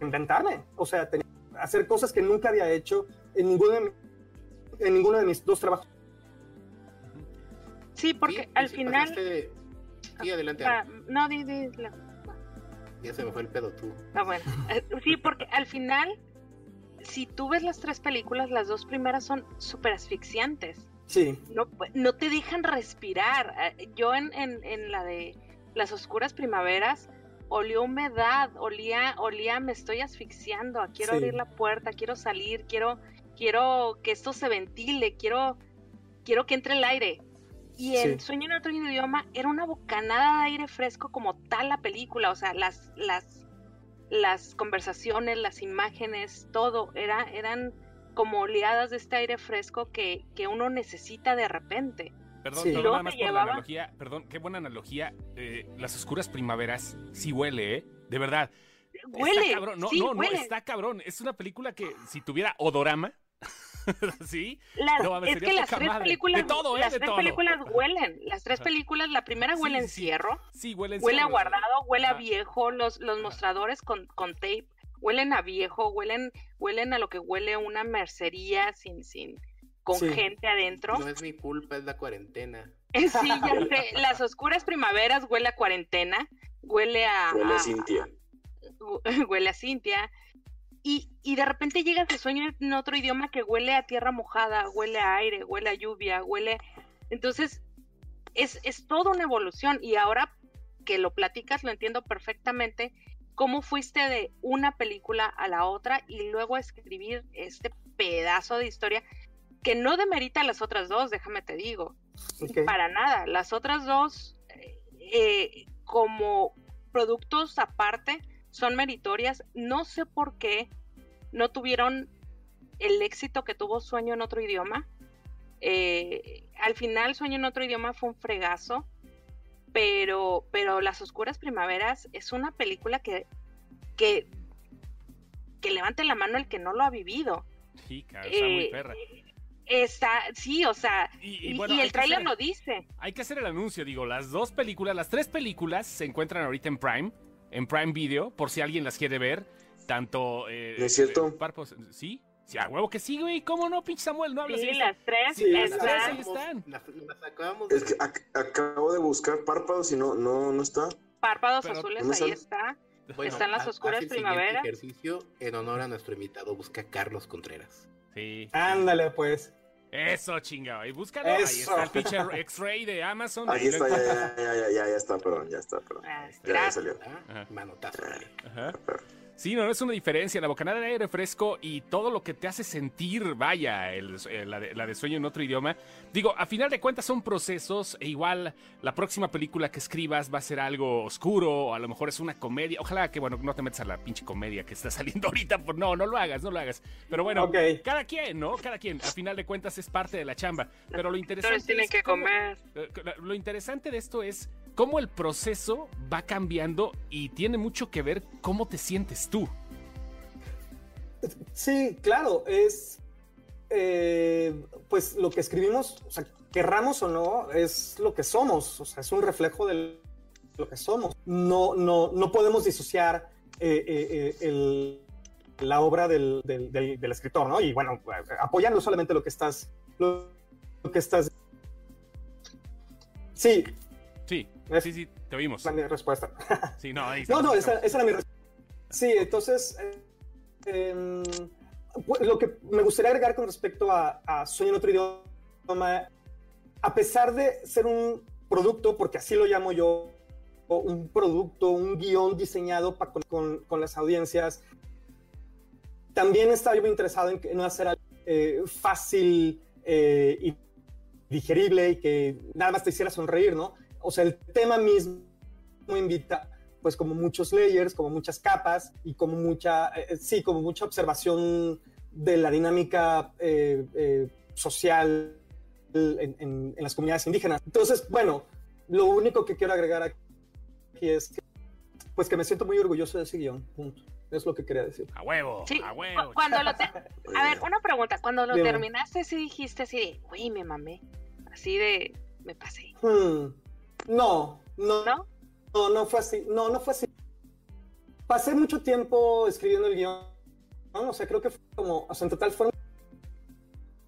inventarme, o sea, tenía hacer cosas que nunca había hecho en ninguno de, en ninguno de mis dos trabajos. Sí, porque Sí, al sí, final... pasaste- Sí, adelante. Ah, no, di, di, la- Ya se me fue el pedo tú. Ah, bueno. Eh, Sí, porque al final, si tú ves las tres películas, las dos primeras son súper asfixiantes. Sí, No, no te dejan respirar. Eh, Yo en, en, en la de las oscuras primaveras olía humedad, olía, olía, me estoy asfixiando, quiero Sí. abrir la puerta, quiero salir, quiero, quiero que esto se ventile, quiero, quiero que entre el aire. Y en Sí. Sueño en otro idioma era una bocanada de aire fresco como tal la película, o sea, las, las, las conversaciones, las imágenes, todo, era, eran como oleadas de este aire fresco que, que uno necesita de repente. Perdón, Sí. perdón, nada más por la analogía, perdón, qué buena analogía. eh, las oscuras primaveras sí huele, ¿eh? De verdad. Huele, Está cabrón. No, sí, no, no, huele. está cabrón. Es una película que si tuviera odorama, ¿sí? Las- No, mames, es que las tres madre. películas, todo, ¿eh? las tres todo. películas huelen. Las tres películas, la primera huele Sí, en sí. cierro, Sí, huele en huele a guardado, huele a viejo, los, los mostradores con, con tape huelen a viejo, huelen, huelen a lo que huele una mercería sin, sin, con Sí. gente adentro. No es mi culpa, es la cuarentena. Sí, ya sé, las oscuras primaveras huele a cuarentena, huele a, Huele a- a Cintia. huele a Cintia. Y, y de repente llegas de sueño en otro idioma que huele a tierra mojada, huele a aire, huele a lluvia, huele... Entonces, es, es toda una evolución. Y ahora que lo platicas, lo entiendo perfectamente, cómo fuiste de una película a la otra y luego escribir este pedazo de historia que no demerita las otras dos, déjame te digo. Para nada. Las otras dos, eh, como productos aparte, son meritorias. No sé por qué no tuvieron el éxito que tuvo Sueño en otro idioma. Eh, al final, Sueño en otro idioma fue un fregazo. Pero, pero Las Oscuras Primaveras es una película que, que, que levante la mano el que no lo ha vivido. Sí, cara, está muy Eh, perra. Está, sí, o sea, Y, y, bueno, el tráiler lo dice. Hay que hacer el anuncio, digo, las dos películas, las tres películas se encuentran ahorita en Prime, en Prime Video, por si alguien las quiere ver. Tanto. Eh, ¿No es cierto? eh, Párpados- ¿Sí? Sí, a huevo que sí, güey. ¿Cómo no, pinche Samuel? No hablas Sí, las tres Sí, las tres están. ahí están. Las, las acabamos de Es que ac- acabo de buscar párpados y no, no, no está. Párpados Pero- azules, ¿no me ahí sale? está. Bueno, Están las oscuras primaveras. ejercicio en honor a nuestro invitado. Busca a Carlos Contreras. Sí. Ándale, pues. Eso, chingado. Y búscalo. Ahí Eso. está el pinche X-Ray de Amazon. Aquí Ahí está, ya, ya, ya, ya, ya, está, perdón, ya está, perdón. Ah, Ya, ya salió. Ajá. Manotazo. dale. Ajá. Sí, no, no es una diferencia. La bocanada de aire fresco y todo lo que te hace sentir, vaya, el- eh, la, de, la de sueño en otro idioma. Digo, a final de cuentas son procesos e igual la próxima película que escribas va a ser algo oscuro o a lo mejor es una comedia. Ojalá que, bueno, no te metas a la pinche comedia que está saliendo ahorita. Por, no, no lo hagas, no lo hagas. Pero bueno, Ok. cada quien, ¿no? Cada quien. A final de cuentas es parte de la chamba. Pero lo interesante Entonces tienen es que comer. eh, Lo interesante de esto es cómo el proceso va cambiando y tiene mucho que ver cómo te sientes tú. Sí, claro, es eh, pues lo que escribimos, o sea, querramos o no, es lo que somos, o sea, es un reflejo de lo que somos. No, no, no podemos disociar eh, eh, la obra del, escritor, ¿no? Y bueno, apoyando solamente lo que estás, lo que estás. Sí, Sí, Es- sí, sí, te oímos. la mi respuesta. Sí, no, ahí No, no, esa, esa era mi respuesta. Sí, entonces, eh, pues, lo que me gustaría agregar con respecto a, a Sueño en otro idioma, a pesar de ser un producto, porque así lo llamo yo, un producto, un guion diseñado pa- con, con- con las audiencias, también estaba yo muy interesado en, que- en hacer algo eh, fácil eh, y digerible y que nada más te hiciera sonreír, ¿no? O sea, el tema mismo invita pues como muchos layers, como muchas capas y como mucha, eh, sí, como mucha observación de la dinámica eh, eh, social en, en- en las comunidades indígenas. Entonces, bueno, lo único que quiero agregar aquí es que, pues que me siento muy orgulloso de ese guion, punto. Es lo que quería decir. A huevo, Sí, a huevo. cuando lo te- A ver, una pregunta. Cuando lo Dime. terminaste, sí dijiste así de, uy, me mamé. Así de, me pasé. Hmm, No, no, ¿No? No, no fue así. No, no fue así. Pasé mucho tiempo escribiendo el guion. ¿no? O sea, creo que fue como, o sea, en total fueron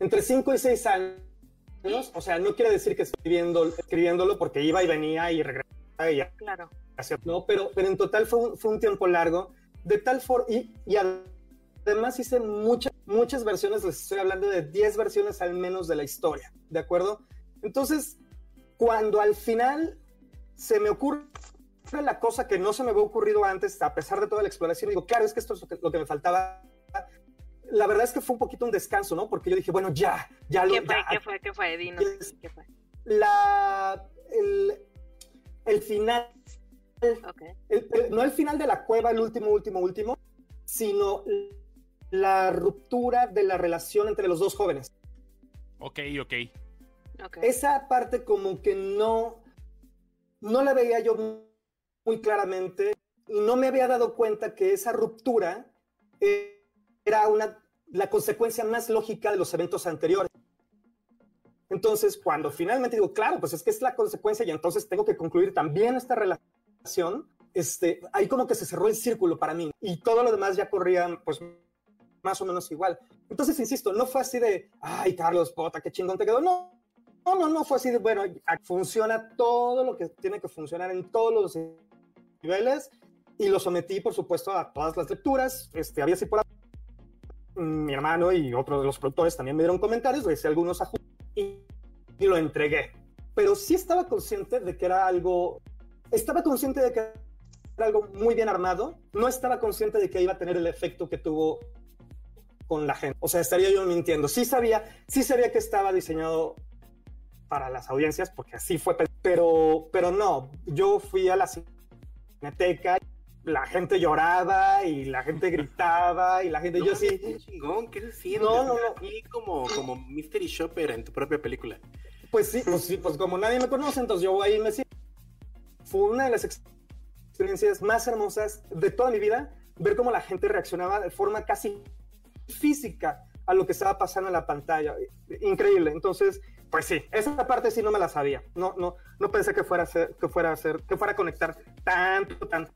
entre 5 y 6 años. O sea, no quiere decir que escribiendo, escribiéndolo porque iba y venía y regresaba y Claro. ¿no? Pero, pero en total fue un, fue un tiempo largo. De tal forma, y, y además hice muchas, muchas versiones, les estoy hablando de 10 versiones al menos de la historia, ¿de acuerdo? Entonces, cuando al final se me ocurre la cosa que no se me había ocurrido antes, a pesar de toda la exploración, digo, claro, es que esto es lo que, lo que me faltaba. La verdad es que fue un poquito un descanso, ¿no? Porque yo dije, bueno, ya, ya lo... ¿Qué fue? ya, ¿Qué fue? ¿Qué fue? Dinos. ¿Qué fue? La, el, el final, Ok. el- el- no el final de la cueva, el último, último, último, sino la ruptura de la relación entre los dos jóvenes. Ok, ok. Ok. esa parte como que no, no la veía yo muy claramente y no me había dado cuenta que esa ruptura eh, era una, la consecuencia más lógica de los eventos anteriores. Entonces, cuando finalmente digo, claro, pues es que es la consecuencia y entonces tengo que concluir también esta relación, este, ahí como que se cerró el círculo para mí y todo lo demás ya corría pues más o menos igual. Entonces, insisto, no fue así de, ay, Carlos Pota, qué chingón te quedó. No, no, no, no fue así de, bueno, funciona todo lo que tiene que funcionar en todos los niveles y lo sometí, por supuesto, a todas las lecturas. Este, había así por ahí. Mi hermano y otros de los productores también me dieron comentarios, le hice algunos ajustes y, y lo entregué. Pero sí estaba consciente de que era algo, estaba consciente de que era algo muy bien armado, no estaba consciente de que iba a tener el efecto que tuvo con la gente. O sea, estaría yo mintiendo. Sí sabía, sí sabía que estaba diseñado para las audiencias, porque así fue, pero, pero no, yo fui a la cineteca, la gente lloraba y la gente gritaba y la gente, No, yo sí, qué chingón, ¿qué se? No, no, no. Aquí como, como Mystery Shopper en tu propia película. pues sí, pues sí, pues como nadie me conoce, entonces yo voy ahí y me siento. Fue una de las ex- experiencias más hermosas de toda mi vida, ver cómo la gente reaccionaba de forma casi física a lo que estaba pasando en la pantalla. Increíble. Entonces, pues sí, esa parte sí no me la sabía. No, no, no pensé que fuera a ser, que fuera a ser, que fuera a conectar tanto, tanto.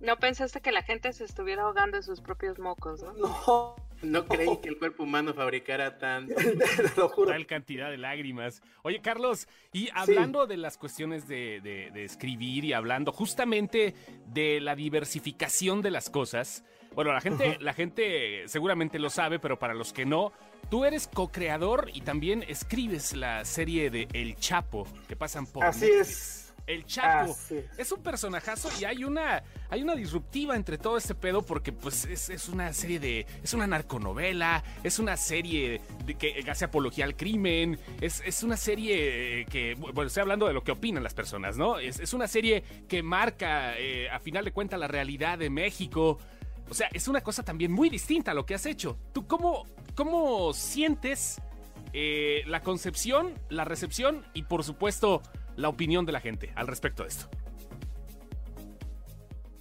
No pensaste que la gente se estuviera ahogando en sus propios mocos, ¿no? No, No creí que el cuerpo humano fabricara tan... te lo juro. Tal cantidad de lágrimas. Oye, Carlos, y hablando de las cuestiones de, de- de escribir y hablando justamente de la diversificación de las cosas, bueno, la gente, la gente seguramente lo sabe, pero para los que no, tú eres co-creador y también escribes la serie de El Chapo que pasan por Así Netflix. es. el Chapo. Es. Es un personajazo y hay una, hay una disruptiva entre todo este pedo porque pues es, es una serie de, es una narconovela, es una serie de, que hace apología al crimen, es, es una serie eh, que, bueno, estoy hablando de lo que opinan las personas, ¿no? Es, es una serie que marca, eh, a final de cuentas, la realidad de México. O sea, es una cosa también muy distinta a lo que has hecho. ¿Tú cómo, cómo sientes eh, la concepción, la recepción y por supuesto la opinión de la gente al respecto de esto?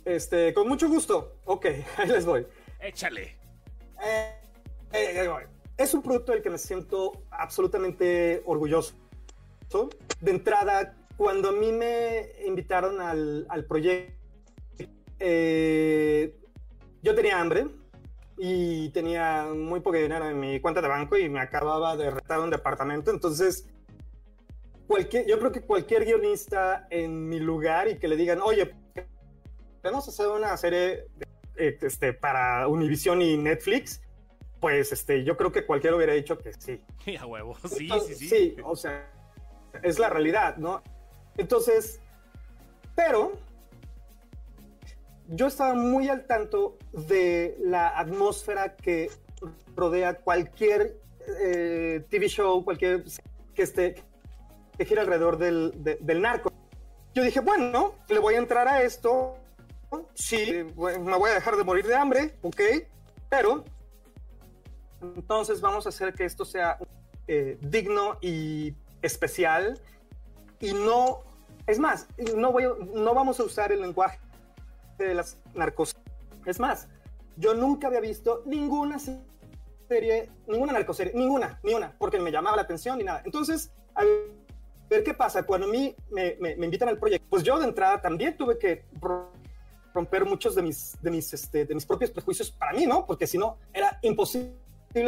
Este, con mucho gusto. Ok, ahí les voy. Échale. Eh, eh. Es un producto del que me siento absolutamente orgulloso. De entrada, cuando a mí me invitaron al, al proyecto, eh, yo tenía hambre y tenía muy poco dinero en mi cuenta de banco y me acababa de rentar un departamento. Entonces, cualquier, yo creo que cualquier guionista en mi lugar y que le digan, oye, vamos a hacer una serie eh, este, para Univision y Netflix, pues este, yo creo que cualquiera hubiera dicho que sí. A huevo. Sí, Entonces, sí, sí. o sea, es la realidad, ¿no? Entonces, pero yo estaba muy al tanto de la atmósfera que rodea cualquier eh, TV show, cualquier que esté que gira alrededor del, de- del narco. Yo dije, bueno, le voy a entrar a esto. Sí, me voy a dejar de morir de hambre, ok, pero entonces vamos a hacer que esto sea eh, digno y especial y no, es más, no, voy, no vamos a usar el lenguaje de las narcos. Es más, yo nunca había visto ninguna serie, ninguna narcoserie, ninguna, ni una, porque me llamaba la atención ni nada. Entonces, a ver qué pasa cuando a mí me, me- me invitan al proyecto. Pues yo de entrada también tuve que ro- romper muchos de mis, de mis, este, de mis propios prejuicios para mí, ¿no? Porque si no, era imposible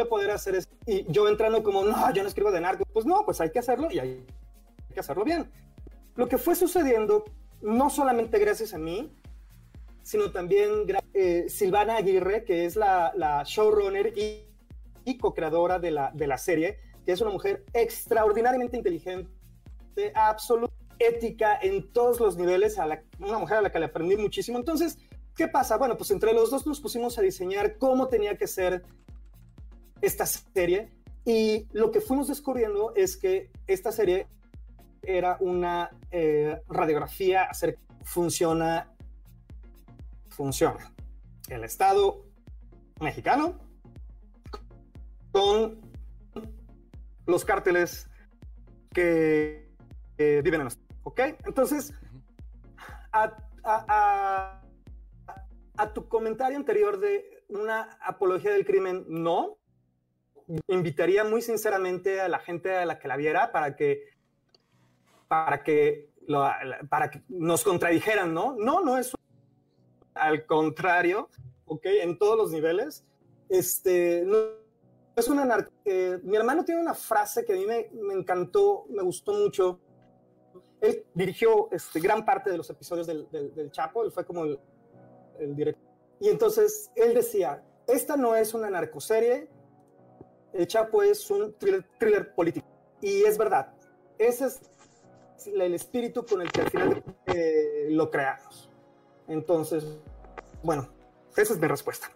poder hacer eso. Y yo entrando como, no, yo no escribo de narco. Pues no, pues hay que hacerlo y hay que hacerlo bien. Lo que fue sucediendo, no solamente gracias a mí, sino también eh, Silvana Aguirre, que es la, la showrunner y, y co-creadora de la, de la serie, que es una mujer extraordinariamente inteligente, absoluta ética en todos los niveles, a la- una mujer a la que le aprendí muchísimo. Entonces, ¿qué pasa? Bueno, pues entre los dos nos pusimos a diseñar cómo tenía que ser esta serie y lo que fuimos descubriendo es que esta serie era una eh, radiografía acerca funciona funciona el Estado mexicano con los cárteles que viven en los... ¿Ok? Entonces, a- a tu comentario anterior de una apología del crimen, no. Invitaría muy sinceramente a la gente a la que la viera para que, para que, lo- para que nos contradijeran, ¿no? No, no es al contrario, ¿ok? En todos los niveles. Este, no es una eh, mi hermano tiene una frase que a mí me, me encantó, me gustó mucho. Él dirigió este, gran parte de los episodios del, del- Chapo, él fue como el, director. Y entonces él decía, esta no es una narcoserie, el Chapo es un thriller, thriller político. Y es verdad, ese es el espíritu con el que al final eh, lo creamos. Entonces, bueno, esa es mi respuesta.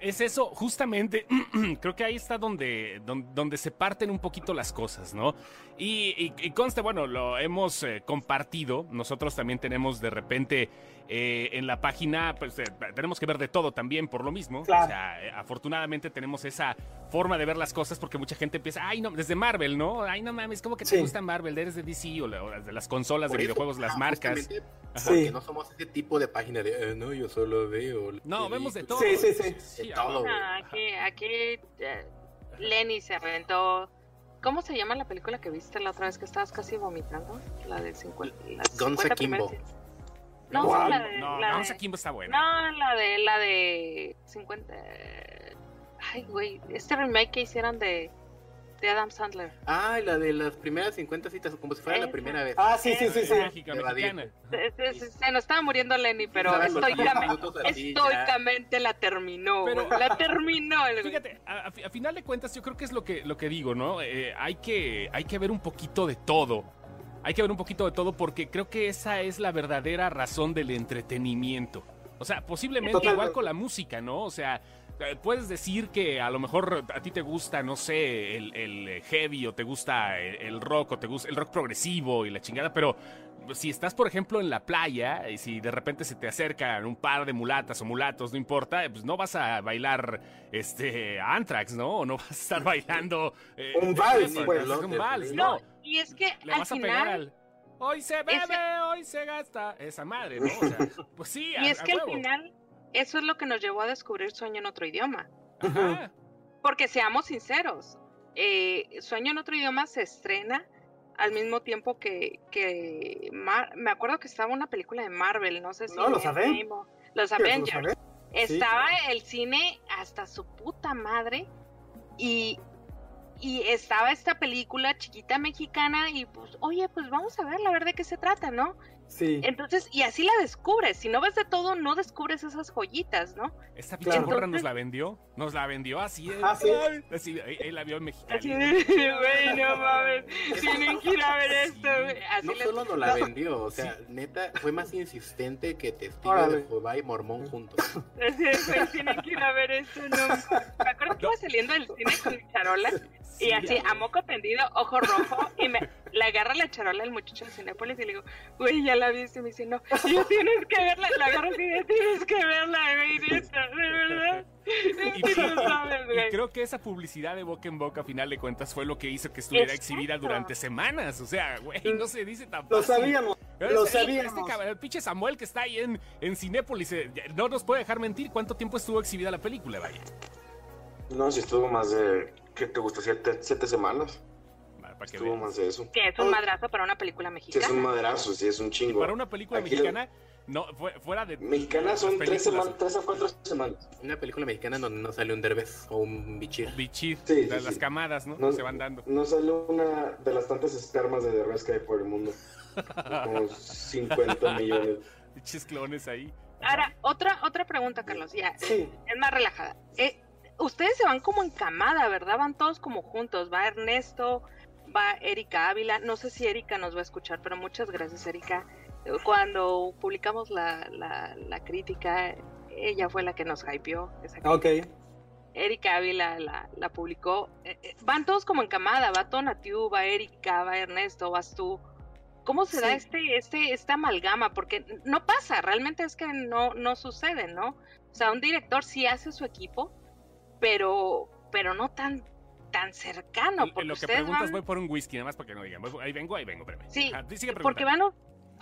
Es eso, justamente, creo que ahí está donde, don- donde, se parten un poquito las cosas, ¿no? Y conste, bueno, lo hemos eh, compartido, nosotros también tenemos de repente eh, en la página, pues eh, tenemos que ver de todo también por lo mismo. Claro. O sea, eh, afortunadamente tenemos esa forma de ver las cosas porque mucha gente empieza, ay, no, desde Marvel, ¿no? Ay, no mames, ¿cómo que te Sí. gusta Marvel? Eres de DC o, la- o las de las consolas Por de eso, videojuegos, las marcas. Sí. Porque no somos ese tipo de página de, "Eh, no, yo solo veo. No, vemos de todo. Sí, sí, sí. De todo. güey. Ah, aquí, aquí eh, Lenny se aventó. ¿Cómo se llama la película que viste la otra vez que estabas casi vomitando? La de 50. las Gonza 50 primeras- Kimbo. No, ¿Cuál? la de. No, la vamos de- aquí está buena. No, la de. La de 50. Ay, güey. Este remake que hicieron de. De Adam Sandler. Ah, la de las primeras 50 citas, como si fuera la Esa. primera vez. Ah, sí, sí, sí, sí. Mexicana. Se, se- se- se nos estaba muriendo Lenny, pero los estoicamente, estoicamente la terminó. Pero-. La terminó el. Fíjate, a, a final de cuentas yo creo que es lo que, lo que digo, ¿no? Eh, hay, que, hay que ver un poquito de todo hay que ver un poquito de todo porque creo que esa es la verdadera razón del entretenimiento. O sea, posiblemente Totalmente. igual con la música, ¿no? O sea, eh, puedes decir que a lo mejor a ti te gusta, no sé, el, el heavy o te gusta el, el rock o te gusta el rock progresivo y la chingada, pero si estás, por ejemplo, en la playa y si de repente se te acercan un par de mulatas o mulatos, no importa, pues no vas a bailar este Anthrax, ¿no? O no vas a estar bailando eh, Un vals, eh, pues. un vals, No, no. Y es que Le al vas a final, pegar al Hoy se bebe, Ese- hoy se gasta esa madre, ¿no? O sea, pues sí, a, y es que al final, eso es lo que nos llevó a descubrir Sueño en otro idioma. Ajá. Porque seamos sinceros, eh, Sueño en otro idioma se estrena al mismo tiempo que, que Mar- me acuerdo que estaba una película de Marvel, no sé si No, los Aven- los ¿Qué, Avengers. Estaba el cine hasta su puta madre y, y estaba esta película chiquita mexicana y pues, oye, pues vamos a ver, la ver de qué se trata, ¿no? Sí. Entonces, y así la descubres. Si no ves de todo, no descubres esas joyitas, ¿no? Esta pinche Claro. nos la vendió. Nos la vendió así. Ah, sí. así ahí, ahí la vio en Mexicali. Güey, no mames, tienen que ir a ver esto, güey. Así No les- solo nos la vendió, o sea, neta, fue más insistente que Testigo Órale. de Jehová y Mormón juntos. así de, güey, tienen que ir a ver esto, no. Me acuerdo que iba saliendo del cine con mi charola y Sí, así, a moco tendido, ojo rojo, y me le agarra la charola el muchacho de Cinépolis y le digo, güey, ya la viste, y me dice, no, yo tienes que verla, la agarro tienes que verla, güey, de verdad. Y, Es que no y- sabes, y güey. creo que esa publicidad de boca en boca, a final de cuentas, fue lo que hizo que estuviera Exacto. exhibida durante semanas. O sea, güey, no se dice tan Lo sabíamos. Pero Lo este- sabíamos. Este cabrón, el pinche Samuel que está ahí en, en Cinépolis, eh, no nos puede dejar mentir cuánto tiempo estuvo exhibida la película, vaya. No, si estuvo más de, ¿qué te gusta? ¿Siete, siete semanas? Para que Estuvo veas. más de eso. Que es un madrazo para una película Sí, mexicana. es un maderazo, sí, es un chingo. Para una película Aquí- mexicana, no, fue- fuera de. Mexicana son tres, semanas, tres a cuatro semanas. Una película mexicana donde no sale un derbez o un bichir. Bichir, Sí, sí, las, sí. las camadas, ¿no? No- Se van dando. No sale una de las tantas espermas de Derbez que hay por el mundo. Como 50 millones. Bichis clones ahí. Ahora, otra, otra pregunta, Carlos, ya, Sí. es más relajada. Eh, ustedes se van como en camada, ¿verdad? Van todos como juntos. Va Ernesto, va Erika Ávila. No sé si Erika nos va a escuchar, pero muchas gracias, Erika. Cuando publicamos la, la, la crítica, ella fue la que nos hypeó. esa Ok. Erika Ávila la, la publicó. Eh, eh, van todos como en camada, va Tonatiu, va Erika, va Ernesto, vas tú. ¿Cómo se da este, este, esta amalgama? Porque no pasa, realmente es que no, no sucede, ¿no? O sea, un director sí hace su equipo, pero, pero no tan, tan cercano. En Porque lo que ustedes preguntas, van- voy por un whisky, nada más para que no digan. Voy- ahí vengo, ahí vengo, espérame. Sí, Ajá, sigue porque van,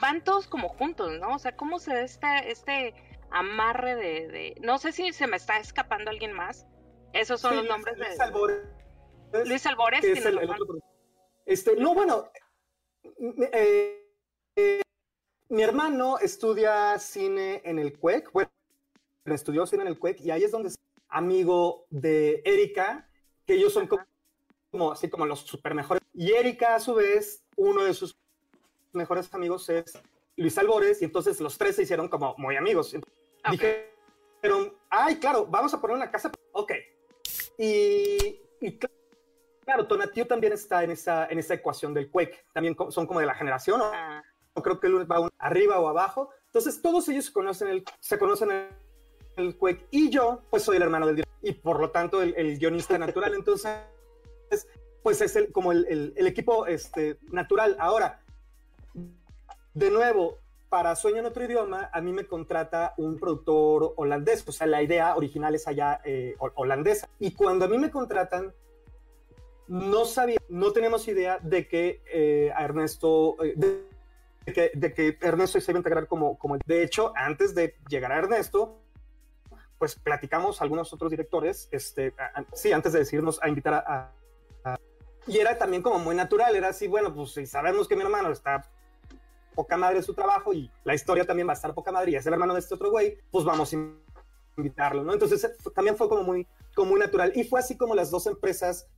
van todos como juntos, ¿no? O sea, ¿cómo se da esta, este amarre de, de- No sé si se me está escapando alguien más. Esos son Sí, los nombres Luis de... Albores, Luis Albores, que es tiene el, el razón. otro. Este, no, bueno, eh, eh, mi hermano estudia cine en el CUEC, bueno, estudió cine en el CUEC y ahí es donde es amigo de Erika, que ellos son como, como- así como los super mejores. Y Erika, a su vez, uno de sus mejores amigos es Luis Albores, y entonces los tres se hicieron como muy amigos. Ok. Dijeron, ay, claro, vamos a poner una casa. Ok. Y, y cl- claro, Tonatiu también está en esa, en esa ecuación del CUEC. También son como de la generación, ¿no? Ah, No creo que él va un- arriba o abajo. Entonces, todos ellos conocen, el, se conocen en el CUEC. Y yo, pues, soy el hermano del director. Y por lo tanto, el, el guionista natural. Entonces, pues es el, como el, el- el equipo este, natural. Ahora, de nuevo, para Sueño en otro idioma, a mí me contrata un productor holandés. O sea, la idea original es allá eh, ho- holandesa. Y cuando a mí me contratan, no sabía, no tenemos idea de que eh, a Ernesto, eh, de, de que, de que Ernesto se iba a integrar como, como... De hecho, antes de llegar a Ernesto, pues platicamos algunos otros directores, este, sí, antes de decidirnos a invitar a, Y era también como muy natural, era así, bueno, pues si sabemos que mi hermano está poca madre su trabajo y la historia también va a estar poca madre y es el hermano de este otro güey, pues vamos a invitarlo, ¿no? Entonces eh, también fue como muy, como muy natural. Y fue así como las dos empresas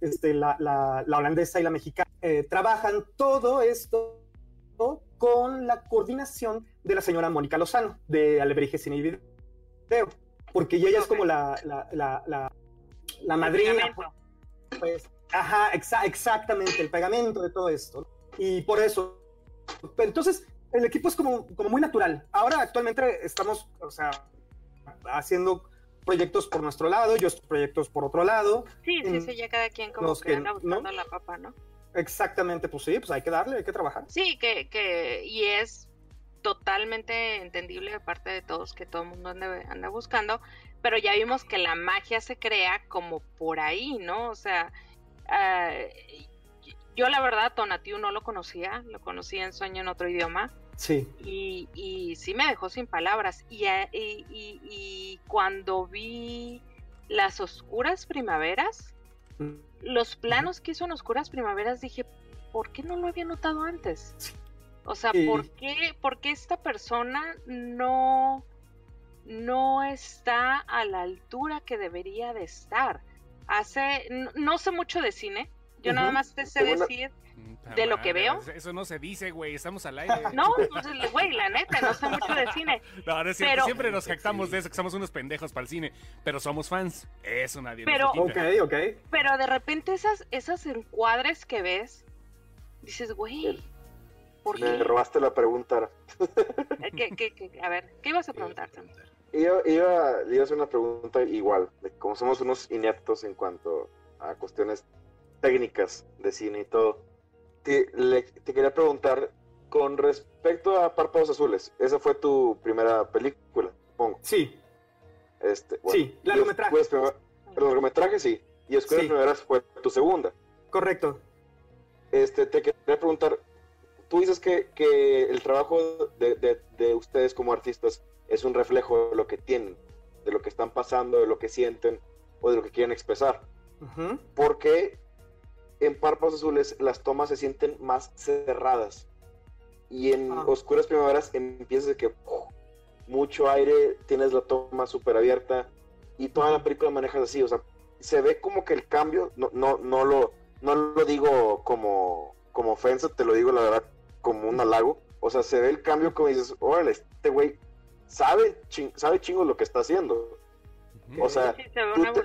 este, la, la- la holandesa y la mexicana, eh, trabajan todo esto con la coordinación de la señora Mónica Lozano, de Alebrije Cine y Video, porque ella es como la, la, la, la, la madrina, pegamento. pues, ajá, exa- exactamente, el pegamento de todo esto. Y por eso. Entonces, el equipo es como, como muy natural. Ahora, actualmente, estamos, o sea, haciendo proyectos por nuestro lado, yo proyectos por otro lado. Sí, sí, sí, ya cada quien como que, anda buscando la papa, ¿no? Exactamente, pues sí, pues hay que darle, hay que trabajar. Sí, que, que y es totalmente entendible de parte de todos que todo el mundo anda, anda buscando, pero ya vimos que la magia se crea como por ahí, ¿no? O sea, uh, yo la verdad Tonatiu no lo conocía, lo conocí en Sueño en otro idioma. Sí. Y, y sí me dejó sin palabras. Y, y, y cuando vi las oscuras primaveras, mm. los planos que hizo en oscuras primaveras, dije, ¿por qué no lo había notado antes? O sea, ¿por, qué, ¿por qué esta persona no, no está a la altura que debería de estar? Hace, no sé mucho de cine, yo nada más te sé decir de lo que veo. Eso no se dice, güey, estamos al aire. No, pues, güey, la neta, no sé mucho de cine. No, no es cierto, siempre nos jactamos de eso, que somos unos pendejos para el cine, pero somos fans, eso nadie pero, nos Ok, ok. Pero de repente esas, esas encuadres que ves, dices, güey, ¿por Me robaste la pregunta. Eh, ¿Qué, qué, qué? A ver, ¿qué ibas a preguntar, Iba, iba, iba a hacer una pregunta igual, de como somos unos ineptos en cuanto a cuestiones técnicas de cine y todo. Te, quería preguntar, con respecto a Párpados Azules, esa fue tu primera película, supongo. Sí. Este, sí, largometraje. el largometraje sí. Y Escuelas sí. Primeras fue tu segunda. Correcto. Este, te quería preguntar, tú dices que, que el trabajo de, de, ustedes como artistas es un reflejo de lo que tienen, de lo que están pasando, de lo que sienten o de lo que quieren expresar. Porque en Párpados Azules las tomas se sienten más cerradas. Y en ah. Oscuras Primaveras empiezas de que mucho aire, tienes la toma súper abierta y toda la película manejas así. O sea, se ve como que el cambio, no, no, no, lo, no lo digo como, como ofensa, te lo digo la verdad como un halago. O sea, se ve el cambio como dices, órale, este güey sabe, sabe chingo lo que está haciendo. O sea,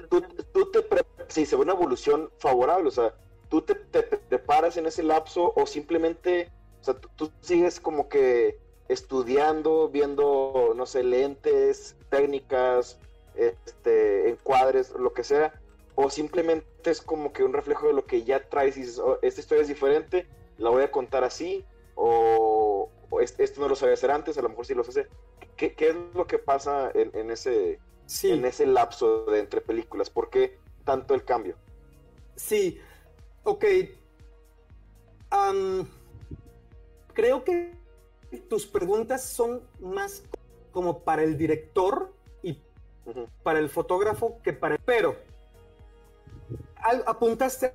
tú, tú, te, sí, se ve una evolución favorable. O sea, tú te, preparas en ese lapso o simplemente, o sea, tú, sigues como que estudiando, viendo, no sé, lentes, técnicas, este, encuadres, lo que sea, o simplemente es como que un reflejo de lo que ya traes y dices, oh, esta historia es diferente, la voy a contar así, o, esto no lo sabía hacer antes, a lo mejor sí lo sé. ¿Qué, qué es lo que pasa en, ese, en ese lapso de entre películas? ¿Por qué tanto el cambio? Sí, Ok. creo que tus preguntas son más como para el director y para el fotógrafo que para el... Pero, apuntaste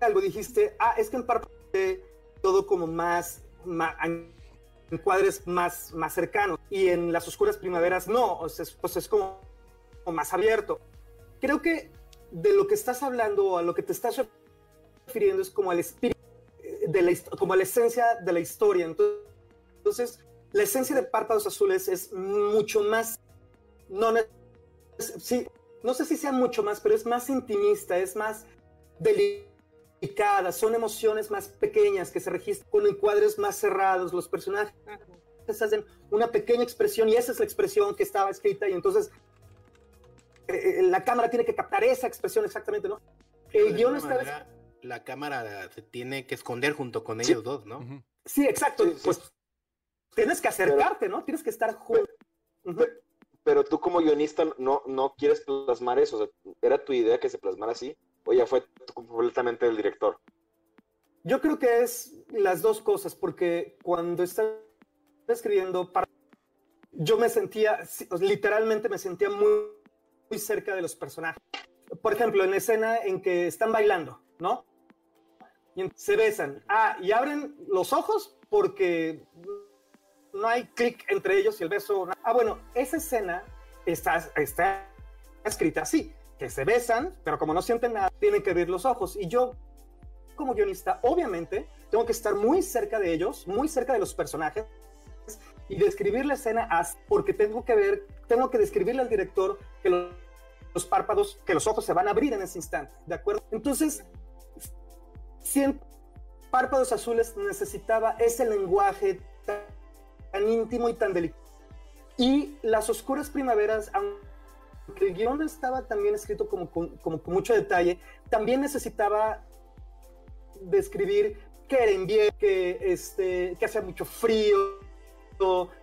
algo, dijiste, ah, es que en parte todo como más, en cuadres más, más cercanos y en las oscuras primaveras no, o sea, pues es como, más abierto. Creo que de lo que estás hablando, a lo que te estás refiriendo es como al espíritu, de la, como a la esencia de la historia. Entonces, la esencia de Párpados Azules es mucho más, no, sí, no sé si sea mucho más, pero es más intimista, es más son emociones más pequeñas que se registran con encuadres más cerrados, los personajes hacen una pequeña expresión y esa es la expresión que estaba escrita y entonces eh, eh, la cámara tiene que captar esa expresión exactamente, ¿no? El guion está la cámara se tiene que esconder junto con ellos dos, ¿no? Sí, exacto. Pues tienes que acercarte, ¿no? Tienes que estar junto. Pero, tú como guionista no, no quieres plasmar eso. O sea, ¿Era tu idea que se plasmara así? ¿O ya fue completamente el director? Yo creo que es las dos cosas, porque cuando estaba escribiendo, yo me sentía, literalmente me sentía muy, muy cerca de los personajes. Por ejemplo, en la escena en que están bailando, ¿no? y se besan. Ah, y abren los ojos porque no hay clic entre ellos y el beso. Ah, bueno, esa escena está, está escrita así, que se besan, pero como no sienten nada, tienen que abrir los ojos. Y yo, como guionista, obviamente, tengo que estar muy cerca de ellos, muy cerca de los personajes y describir la escena así, porque tengo que ver, tengo que describirle al director que los, párpados, que los ojos se van a abrir en ese instante, ¿de acuerdo? Entonces, siento Párpados Azules necesitaba ese lenguaje tan, tan íntimo y tan delicado. Y Las Oscuras Primaveras, aunque el guion estaba también escrito como con, mucho detalle, también necesitaba describir que era invierno, que, este, que hacía mucho frío,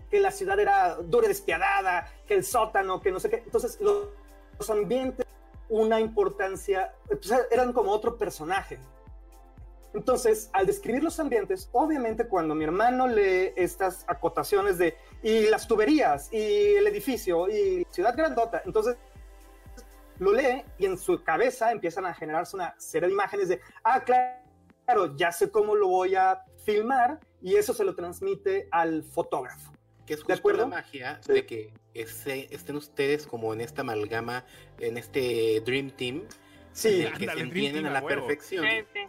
que la ciudad era dura y despiadada, que el sótano, que no sé qué. Entonces, los, ambientes, una importancia, eran como otro personaje. Entonces, al describir los ambientes, obviamente cuando mi hermano lee estas acotaciones de y las tuberías y el edificio y ciudad grandota, entonces lo lee y en su cabeza empiezan a generarse una serie de imágenes de, ah, claro, ya sé cómo lo voy a filmar y eso se lo transmite al fotógrafo. Que es justo la magia sí. de que ese, estén ustedes como en esta amalgama, en este Dream Team, sí, que se entienden a la huevo. perfección. Sí, sí.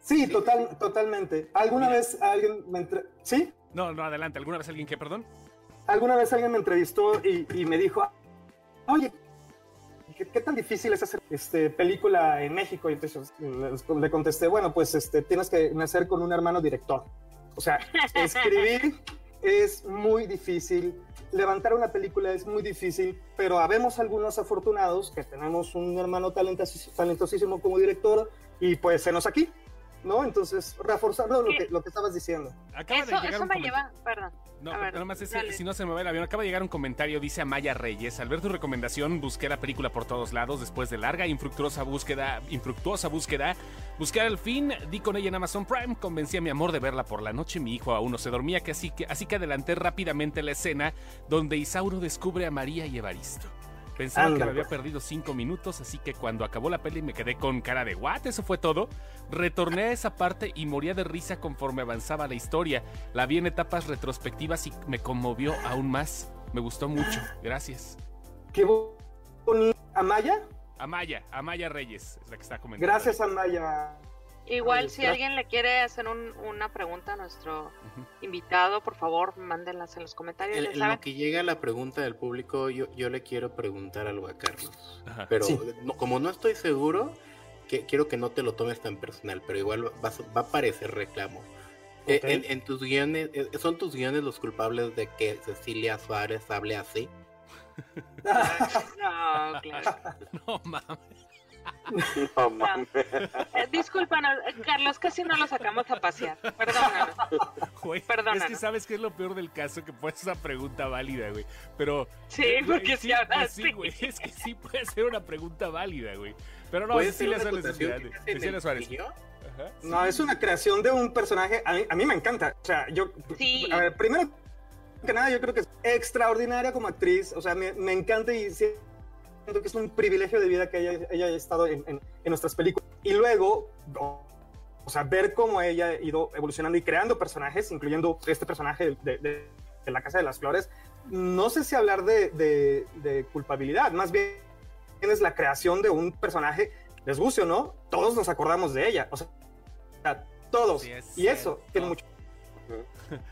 Sí, total, totalmente. ¿Alguna Mira. vez alguien me entre... ¿Sí? No, no, adelante. ¿Alguna vez alguien qué, perdón? Alguna vez alguien me entrevistó y, y me dijo, oye, ¿qué, ¿qué, tan difícil es hacer este, película en México? Y entonces le contesté, bueno, pues este, tienes que nacer con un hermano director. O sea, escribir es muy difícil, levantar una película es muy difícil, pero habemos algunos afortunados que tenemos un hermano talentosísimo como director y pues se nos aquí, ¿no? Entonces, reforzarlo lo que, lo que estabas diciendo. Acaba eso, de llegar eso me lleva, perdón. No, ver, nada más es, si no se me va el avión, acaba de llegar un comentario, dice Amaya Reyes, al ver tu recomendación busqué la película por todos lados después de larga infructuosa búsqueda, infructuosa búsqueda, busqué al fin, di con ella en Amazon Prime, convencí a mi amor de verla por la noche, mi hijo aún no se dormía, que así, que, así que adelanté rápidamente la escena donde Isauro descubre a María y Evaristo. Pensaba Anda, que me había pues. perdido cinco minutos, así que cuando acabó la peli me quedé con cara de ¿what? ¿Eso fue todo? Retorné a esa parte y moría de risa conforme avanzaba la historia. La vi en etapas retrospectivas y me conmovió aún más. Me gustó mucho. Gracias. Qué bonito. ¿Amaya? Amaya, Amaya Reyes es la que está comentando. Gracias, Amaya. Igual, si alguien le quiere hacer un, una pregunta a nuestro uh -huh. invitado, por favor, mándenlas en los comentarios. En, en lo que llega la pregunta del público, yo, yo le quiero preguntar algo a Carlos. Ajá. Pero sí. no, como no estoy seguro, que, quiero que no te lo tomes tan personal, pero igual va, va a parecer reclamo. Eh, en, tus guiones, eh, ¿son tus guiones los culpables de que Cecilia Suárez hable así? no, claro. No mames. No mames. Eh, discúlpanos, Carlos, casi no lo sacamos a pasear. Perdónanos. Güey, Perdónanos. Es que sabes que es lo peor del caso que puede ser una pregunta válida, güey. Pero. Sí, porque sí, pues sí, güey. Es que sí puede ser una pregunta válida, güey. Pero no, Cecilia Suárez. Cecilia Suárez. Ajá, sí. No, es una creación de un personaje. A mí, a mí me encanta. O sea, yo. Sí. A ver, primero que nada, yo creo que es extraordinaria como actriz. O sea, me, me encanta y siento que es un privilegio de vida que ella, ella haya estado en, en, en, nuestras películas. Y luego, o, sea, ver cómo ella ha ido evolucionando y creando personajes, incluyendo este personaje de, de, de La Casa de las Flores. No sé si hablar de, de, culpabilidad, más bien es la creación de un personaje, les guste o no, todos nos acordamos de ella. O sea, todos. Sí, y eso tiene mucho.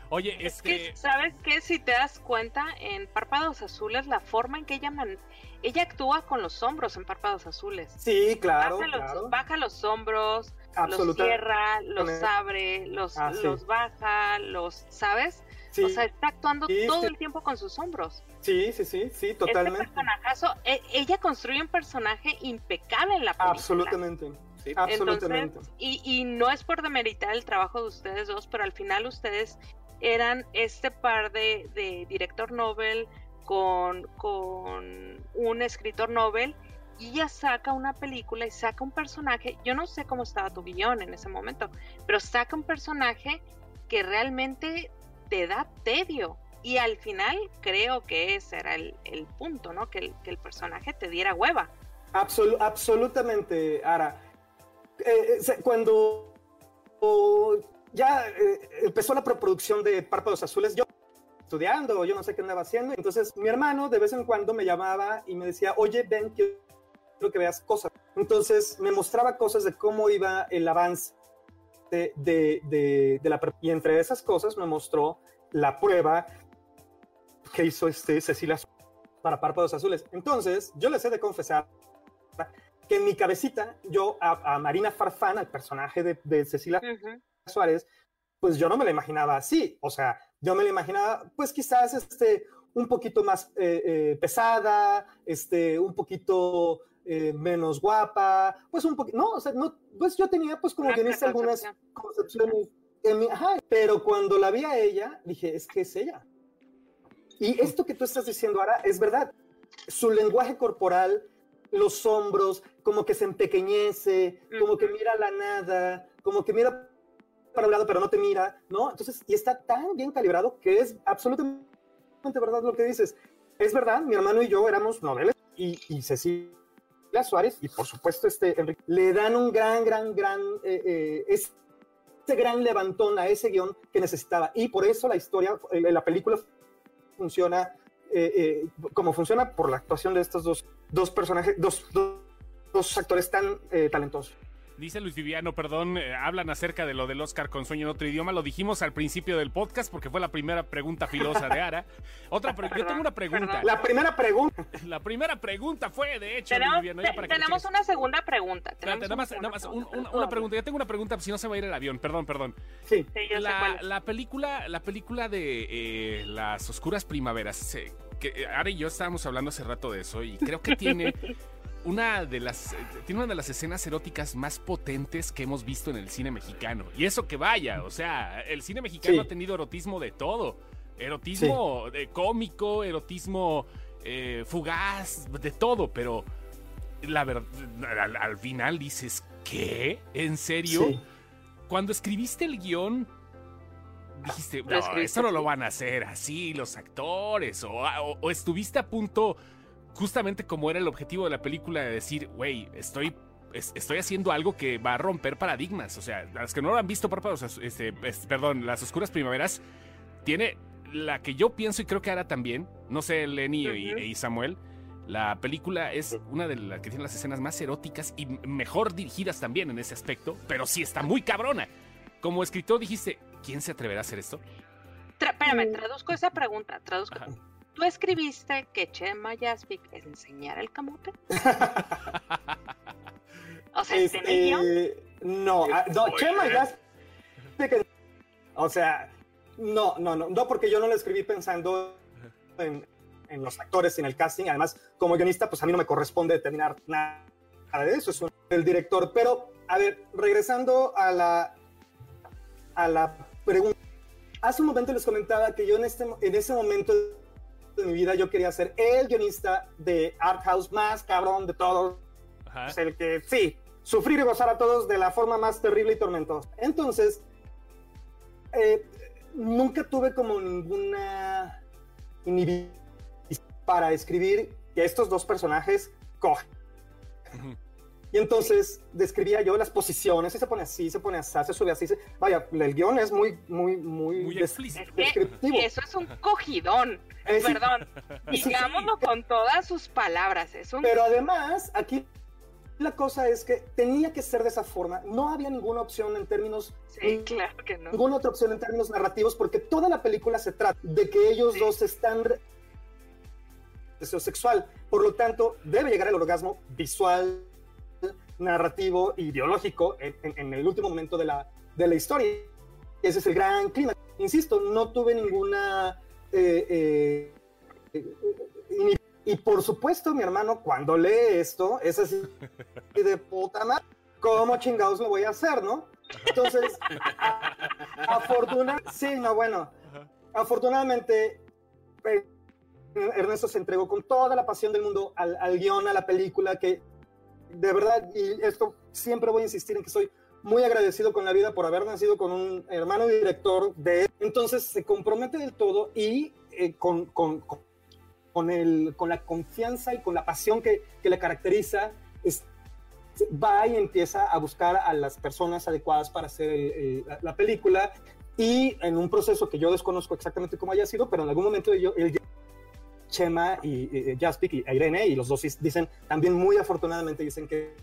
Oye, es, es que, que, ¿sabes qué? Si te das cuenta, en Párpados Azules, la forma en que ella man ella actúa con los hombros en párpados azules. Sí, claro. Baja los, claro. Baja los hombros, los cierra, los abre, los, ah, sí. los baja, los, ¿sabes? Sí. O sea, está actuando sí, todo el tiempo con sus hombros. Sí, sí, sí, sí, totalmente. Este personajazo, e, ella construye un personaje impecable en la película. Absolutamente. Sí. Absolutamente. Entonces, y, y no es por demeritar el trabajo de ustedes dos, pero al final ustedes eran este par de, de director Nobel, con, con un escritor Nobel y ella saca una película y saca un personaje, yo no sé cómo estaba tu guion en ese momento, pero saca un personaje que realmente te da tedio. Y al final creo que ese era el, el punto, ¿no? Que el, que el, personaje te diera hueva. Absol absolutamente, Ara. Eh, cuando oh, ya eh, empezó la preproducción de Párpados Azules, yo estudiando yo no sé qué andaba haciendo. Entonces mi hermano de vez en cuando me llamaba y me decía, oye, ven, quiero que veas cosas. Entonces me mostraba cosas de cómo iba el avance de, de, de, de la... Y entre esas cosas me mostró la prueba que hizo este Cecilia para Párpados Azules. Entonces yo les he de confesar que en mi cabecita, yo a, Marina Farfán, al personaje de, Cecilia Suárez, pues yo no me la imaginaba así. O sea, yo me la imaginaba, pues quizás este, un poquito más eh, eh, pesada, este, un poquito eh, menos guapa, pues un poquito, no, o sea, no, pues yo tenía pues como guionista algunas concepciones, en mi, ajá, pero cuando la vi a ella, dije, es que es ella. Y esto que tú estás diciendo ahora es verdad. Su lenguaje corporal, los hombros, como que se empequeñece, como que mira la nada, como que mira para un lado pero no te mira, ¿no? Entonces, y está tan bien calibrado que es absolutamente verdad lo que dices. Es verdad, mi hermano y yo éramos noveles y, y Cecilia Suárez y por supuesto este Enrique le dan un gran, gran, gran, eh, eh, este gran levantón a ese guion que necesitaba y por eso la historia, eh, la película funciona como funciona por la actuación de estos dos, dos personajes, dos, dos, dos actores tan talentosos. Dice Luis Viviano, perdón, eh, hablan acerca de lo del Oscar con sueño en otro idioma. Lo dijimos al principio del podcast porque fue la primera pregunta filosa de Ara. Otra yo tengo una pregunta. La primera pregunta. La primera pregunta fue, de hecho, tenemos, Luis Viviano, tenemos una segunda pregunta. nada más, nada más una pregunta. Yo tengo una pregunta, si no se va a ir el avión. Perdón, perdón. Sí. la, la, película, la película de eh, Las Oscuras Primaveras, que Ara y yo estábamos hablando hace rato de eso y creo que tiene una de las tiene una de las escenas eróticas más potentes que hemos visto en el cine mexicano. Y eso que vaya, o sea, el cine mexicano ha tenido erotismo de todo. Erotismo de cómico, erotismo eh, fugaz, de todo, pero la verdad, al, final dices, ¿qué? ¿En serio? Cuando escribiste el guion, dijiste, no, eso no lo van a hacer así los actores, o estuviste a punto justamente como era el objetivo de la película de decir, güey, estoy estoy haciendo algo que va a romper paradigmas. O sea, las que no lo han visto, este, perdón, las oscuras primaveras, tiene la que yo pienso y creo que ahora también, no sé, Lenny y, Samuel, la película es una de las que tiene las escenas más eróticas y mejor dirigidas también en ese aspecto, pero sí está muy cabrona. Como escritor dijiste, ¿quién se atreverá a hacer esto? espérame, traduzco esa pregunta, traduzco. ¿Tú escribiste que Chema Yaspic enseñara el camote? o sea, este, No, ah, no, Chema Yaspic. O sea, no, no, no, no, porque yo no lo escribí pensando en, los actores y en el casting. Además, como guionista, pues a mí no me corresponde determinar nada de eso, es el director. Pero, a ver, regresando a la, a la pregunta. Hace un momento les comentaba que yo en, este, en ese momento de mi vida yo quería ser el guionista de Art House más cabrón de todos. el que, sí, sufrir y gozar a todos de la forma más terrible y tormentosa. Entonces, eh, nunca tuve como ninguna inhibición para escribir que estos dos personajes cojan. Y entonces describía yo las posiciones, y se pone así, se pone así, se sube así. Vaya, el guion es muy, muy, muy, muy explícito. eso es un cogidón. Perdón. Digámoslo con todas sus palabras. Es Pero además, aquí la cosa es que tenía que ser de esa forma. No había ninguna opción en términos. Sí, claro que no. Ninguna otra opción en términos narrativos, porque toda la película se trata de que ellos dos están. Deseo sexual. Por lo tanto, debe llegar al orgasmo visual, narrativo, ideológico en, el último momento de la, de la historia. Ese es el gran clima. Insisto, no tuve ninguna... Eh, eh, y, por supuesto, mi hermano, cuando lee esto, es así de puta madre, ¿cómo chingados lo voy a hacer, no? Entonces, afortunadamente, sí, no, bueno, afortunadamente, eh, Ernesto se entregó con toda la pasión del mundo al, al guion, a la película, que de verdad, y esto siempre voy a insistir en que soy muy agradecido con la vida por haber nacido con un hermano director de entonces se compromete del todo y eh, con, con, con, el, con la confianza y con la pasión que, que le caracteriza va y empieza a buscar a las personas adecuadas para hacer la, película. Y en un proceso que yo desconozco exactamente cómo haya sido, pero en algún momento yo, él Chema y, Jaspic y Irene, y los dos dicen, también muy afortunadamente dicen que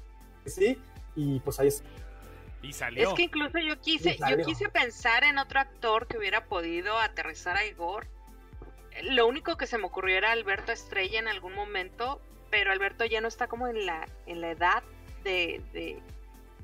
sí, y pues ahí es. Y salió. Es que incluso yo quise, yo quise pensar en otro actor que hubiera podido aterrizar a Igor. Lo único que se me ocurrió era Alberto Estrella en algún momento, pero Alberto ya no está como en la, en la edad de, de,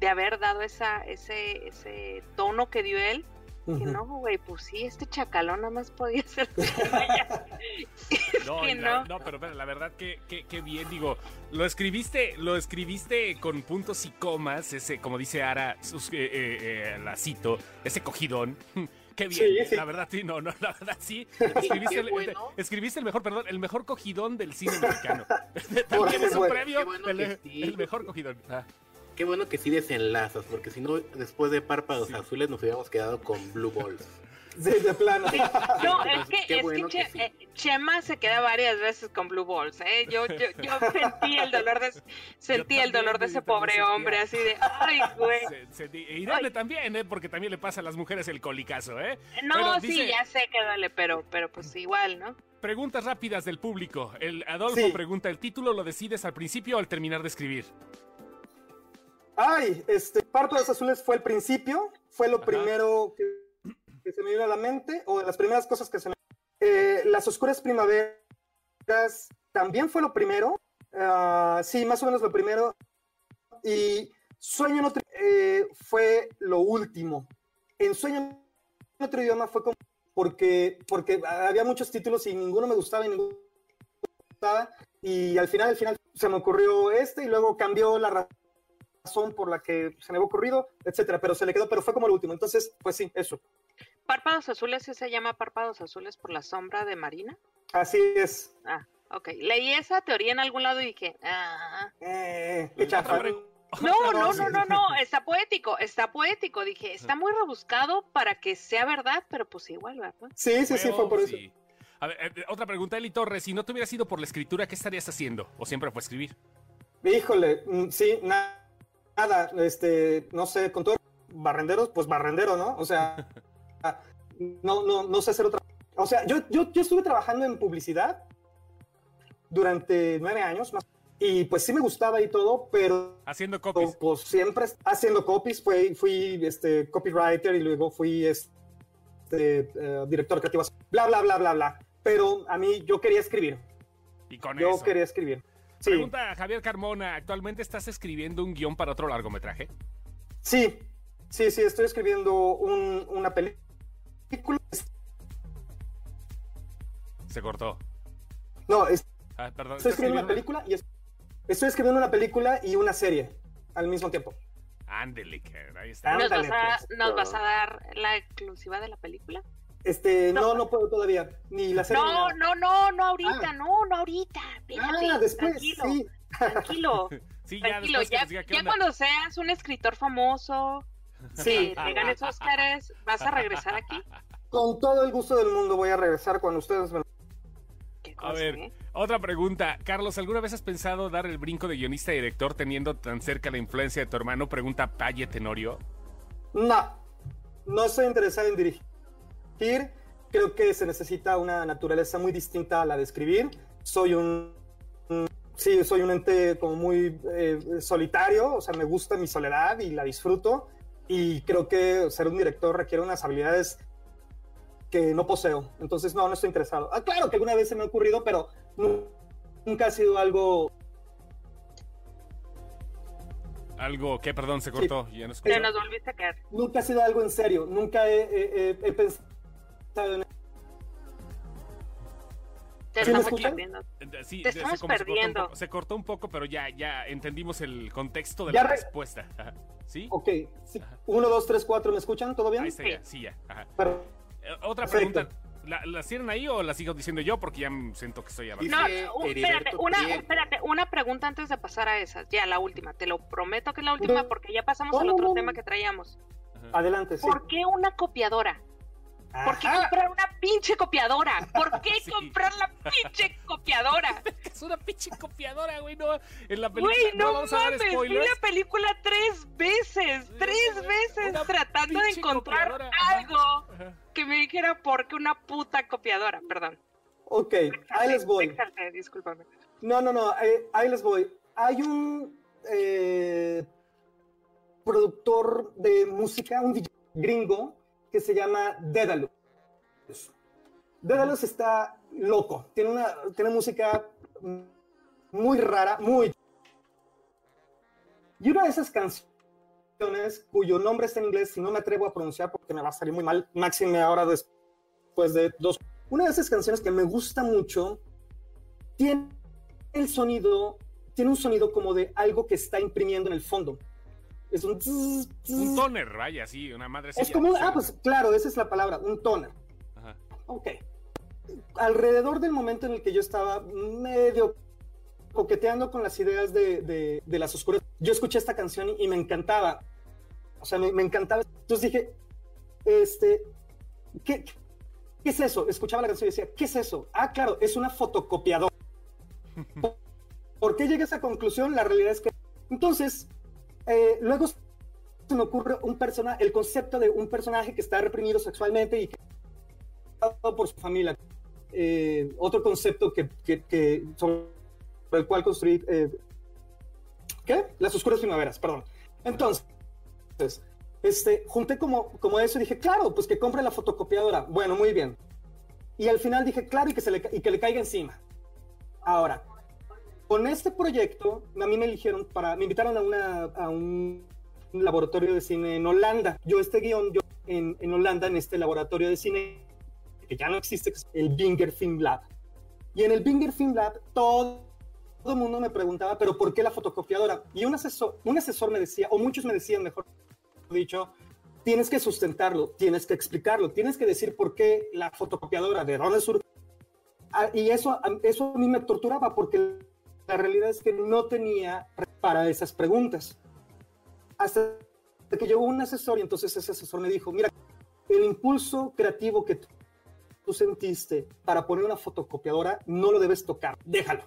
de haber dado esa, ese, ese tono que dio él que no, güey, pues sí, este chacalón nada más podía ser. no, no. no, pero, pero, la verdad que, que, bien, digo, lo escribiste, lo escribiste con puntos y comas, ese, como dice Ara, sus, eh, eh, eh, la cito, ese cogidón. Qué bien, la verdad sí, no, no, la verdad sí. Escribiste, el, escribiste el mejor, perdón, el mejor cogidón del cine mexicano. También es un premio, el, mejor cogidón. Ah. Qué bueno que sí desenlazas, porque si no, después de párpados azules nos hubiéramos quedado con blue balls. Sí, de plano. No, es que, es que, eh, Chema se queda varias veces con Blue Balls, ¿eh? Yo, yo, yo sentí el dolor de, sentí el dolor de ese pobre hombre, así de, ay, güey. y también, ¿eh? Porque también le pasa a las mujeres el colicazo, ¿eh? No, sí, ya sé que duele, pero, pero pues igual, ¿no? Preguntas rápidas del público. El Adolfo pregunta, ¿el título lo decides al principio o al terminar de escribir? Ay, este, Párpados Azules fue el principio, fue lo primero que, se me vino a la mente, o de las primeras cosas que se me... Eh, las Oscuras Primaveras también fue lo primero, uh, sí, más o menos lo primero, y Sueño en otro eh, fue lo último. En Sueño en otro idioma fue como... Porque, porque había muchos títulos y ninguno me gustaba y ninguno me gustaba, y al final, al final se me ocurrió este y luego cambió la razón razón por la que se me había ocurrido, etcétera, pero se le quedó, pero fue como el último. Entonces, pues sí, eso. ¿Párpados azules se llama párpados azules por la sombra de Marina? Así es. Ah, ok. Leí esa teoría en algún lado y dije, ah. Eh, qué chafa. No, no, no, no, no, está poético, está poético. Dije, está muy rebuscado para que sea verdad, pero pues igual, ¿verdad? Sí, sí, sí, fue por eso. A ver, eh, otra pregunta, Eli Torres, si no te hubieras ido por la escritura, ¿qué estarías haciendo? ¿O siempre fue escribir? Híjole, mm, sí, nada nada, este, no sé, con todo barrenderos, pues barrendero, ¿no? O sea, no, no, no sé hacer otra. O sea, yo, yo, yo estuve trabajando en publicidad durante nueve años más. Y pues sí me gustaba y todo, pero... Haciendo copies. Pues siempre haciendo copies. Fui, fui este, copywriter y luego fui este, eh, director creativo. Bla, bla, bla, bla, bla. Pero a mí yo quería escribir. Y con yo quería escribir. Pregunta Javier Carmona, ¿actualmente estás escribiendo un guion para otro largometraje? Sí, sí, sí, estoy escribiendo una película. Se cortó. No, ah, perdón, estoy escribiendo una película y estoy escribiendo una película y una serie al mismo tiempo. Ándele, ahí está. ¿Nos, vas a, dar la exclusiva de la película? Este, no. no, puedo todavía. Ni la serie. No, no, no, no ahorita, ah. no, no ahorita. ah, después, tranquilo, sí. Tranquilo. sí, ya, tranquilo, ya, ya cuando seas un escritor famoso, sí. que ganes Óscares, ¿vas a regresar aquí? Con todo el gusto del mundo voy a regresar cuando ustedes me a ver, eh? otra pregunta. Carlos, ¿alguna vez has pensado dar el brinco de guionista y director teniendo tan cerca la influencia de tu hermano? Pregunta Paye Tenorio. No, no estoy interesado en dirigir Creo que se necesita una naturaleza muy distinta a la de escribir. Soy un, sí, soy un ente como muy eh, solitario, o sea, me gusta mi soledad y la disfruto. Y creo que ser un director requiere unas habilidades que no poseo. Entonces, no, no estoy interesado. Ah, claro que alguna vez se me ha ocurrido, pero nunca ha sido algo algo que, perdón, se cortó. Ya nos, volviste a caer. Nunca ha sido algo en serio. Nunca he pensado te estamos perdiendo. Sí, Te estamos se, perdiendo. Se cortó, un poco, pero ya, ya entendimos el contexto de la respuesta. ¿Sí? Ok. Sí. Uno, dos, tres, cuatro, ¿me escuchan? ¿Todo bien? Ahí está, sí. ya, sí, ya. Eh, otra pregunta. ¿La, ¿La cierran ahí o la sigo diciendo yo? Porque ya siento que estoy abajo. No, espérate una, espérate, una pregunta antes de pasar a esas. Ya, la última. Te lo prometo que es la última porque ya pasamos al otro tema que traíamos. Adelante, sí. ¿Por qué una copiadora? ¿Por qué comprar una pinche copiadora? ¿Por qué comprar la pinche copiadora? es una pinche copiadora, güey. No, en la película. Güey, no, vamos mames, a vi la película tres veces, tres veces tratando de encontrar algo que me dijera por qué una puta copiadora, perdón. Ok, ahí les voy. discúlpame. No, no, no, eh, ahí les voy. Hay un eh, productor de música, un DJ gringo, que se llama Dédalus. Dédalus está loco, tiene, una, tiene música muy rara, muy... Y una de esas canciones, cuyo nombre está en inglés, si no me atrevo a pronunciar porque me va a salir muy mal, máxime ahora después de dos. Una de esas canciones que me gusta mucho tiene el sonido, tiene un sonido como de algo que está imprimiendo en el fondo. Es un... Un toner, vaya, sí, una madre. Es como, ah, pues claro, esa es la palabra, un toner. Ajá. Ok. Alrededor del momento en el que yo estaba medio coqueteando con las ideas de, las oscuras, yo escuché esta canción y, me encantaba. O sea, me, encantaba. Entonces dije, este, ¿qué, ¿qué es eso? Escuchaba la canción y decía, ¿qué es eso? Ah, claro, es una fotocopiadora. ¿Por qué llegué a esa conclusión? La realidad es que... Entonces, eh, luego se me ocurre un personaje, el concepto de un personaje que está reprimido sexualmente y que por su familia. Eh, otro concepto que, que, sobre el cual construí, eh, ¿qué? Las oscuras primaveras, perdón. Entonces, este, junté como, como eso y dije, claro, pues que compre la fotocopiadora. Bueno, muy bien. Y al final dije, claro, y que, se le, y que le caiga encima. Ahora, con este proyecto, a mí me eligieron para, me invitaron a, una, a un laboratorio de cine en Holanda. Yo este guion, yo en, en Holanda, en este laboratorio de cine, que ya no existe, el Binger Film Lab. Y en el Binger Film Lab, todo, todo el mundo me preguntaba, pero ¿por qué la fotocopiadora? Y un asesor, un asesor me decía, o muchos me decían, mejor dicho, tienes que sustentarlo, tienes que explicarlo, tienes que decir por qué la fotocopiadora, de dónde surge. Ah, y eso, eso a mí me torturaba porque la realidad es que no tenía para esas preguntas. Hasta que llegó un asesor y entonces ese asesor me dijo, mira, el impulso creativo que tú sentiste para poner una fotocopiadora no lo debes tocar, déjalo.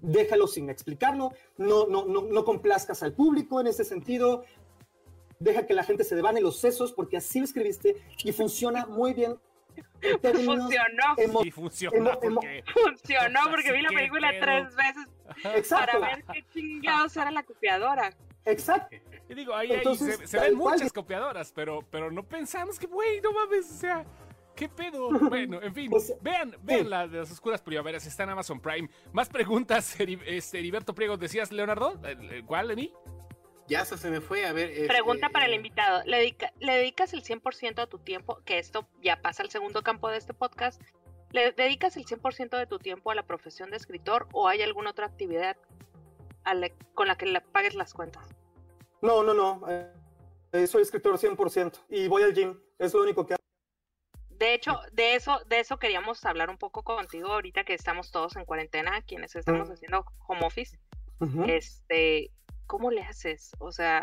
Déjalo sin explicarlo, no, no, no, no complazcas al público en ese sentido, deja que la gente se devane los sesos porque así lo escribiste y funciona muy bien funcionó. y funcionó. porque... funcionó porque vi la película tres veces Exacto. para ver qué chingados era la copiadora. Exacto. Y digo, ahí, se, ven muchas copiadoras, pero, pero no pensamos que, güey, no mames, o sea, ¿qué pedo? Bueno, en fin, vean, vean la de las oscuras primaveras, está en Amazon Prime. Más preguntas, este, Heriberto Priego, ¿decías, Leonardo? ¿Cuál, Lenny? Ya se me fue a ver. Este, Pregunta para el invitado. ¿Le, ¿Le, dedicas el 100% de tu tiempo? Que esto ya pasa al segundo campo de este podcast. ¿Le dedicas el 100% de tu tiempo a la profesión de escritor o hay alguna otra actividad con la que le pagues las cuentas? No, no, no. Eh, soy escritor 100% y voy al gym. Es lo único que hago. De hecho, de eso, de eso queríamos hablar un poco contigo ahorita que estamos todos en cuarentena, quienes estamos haciendo home office. Este, ¿cómo le haces? O sea,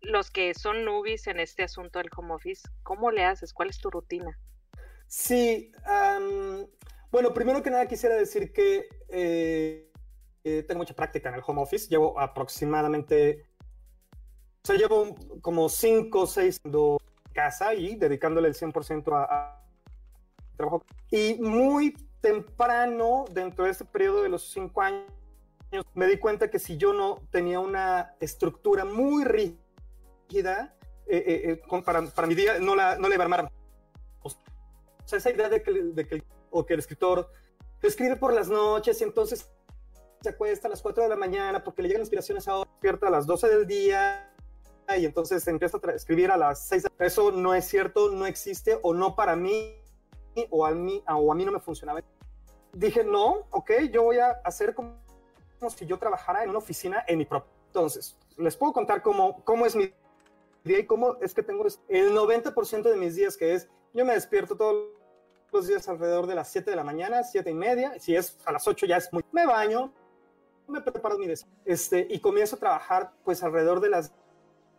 los que son nubis en este asunto del home office, ¿cómo le haces? ¿Cuál es tu rutina? Sí, bueno, primero que nada quisiera decir que eh, eh, tengo mucha práctica en el home office. Llevo aproximadamente, o sea, llevo como cinco o seis en casa y dedicándole el 100% a, a trabajo. Y muy temprano, dentro de este periodo de los cinco años, me di cuenta que si yo no tenía una estructura muy rígida eh, eh, eh, para, para, mi día, no la, no le iba a armar. O sea, esa idea de que, de que, o que el escritor escribe por las noches y entonces se acuesta a las 4 de la mañana porque le llegan inspiraciones ahora, despierta a las 12 del día y entonces empieza a escribir a las 6. Eso no es cierto, no existe o no para mí o a mí, o a mí no me funcionaba. Dije, no, ok, yo voy a hacer como si yo trabajara en una oficina en mi propio. Entonces, les puedo contar cómo, cómo es mi día y cómo es que tengo el 90% de mis días, que es, yo me despierto todos los días alrededor de las 7 de la mañana, 7 y media, si es a las 8 ya es muy... Me baño, me preparo mi desayuno, este, y comienzo a trabajar pues alrededor de las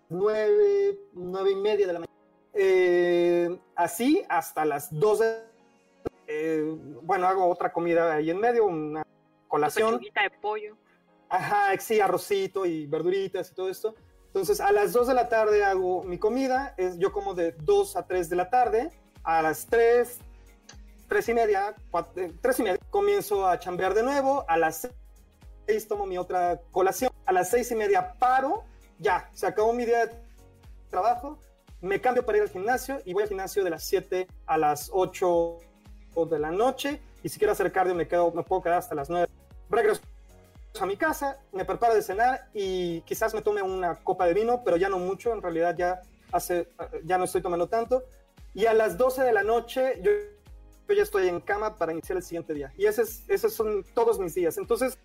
9, 9 y media de la mañana. Eh, así hasta las 12. Eh, bueno, hago otra comida ahí en medio, una colación. de pollo. Ajá, sí, arrocito y verduritas y todo esto. Entonces, a las 2 de la tarde hago mi comida. Es, yo como de 2 a 3 de la tarde. A las 3, 3 y media, 3 eh, y media, comienzo a chambear de nuevo. A las 6 tomo mi otra colación. A las 6 y media paro. Ya, se acabó mi día de trabajo. Me cambio para ir al gimnasio y voy al gimnasio de las 7 a las 8 de la noche. Y si quiero hacer cardio, me, quedo, me puedo quedar hasta las 9 regreso a mi casa, me preparo de cenar y quizás me tome una copa de vino, pero ya no mucho, en realidad ya hace, ya no estoy tomando tanto. Y a las 12 de la noche yo, ya estoy en cama para iniciar el siguiente día. Y esos, esos son todos mis días. Entonces,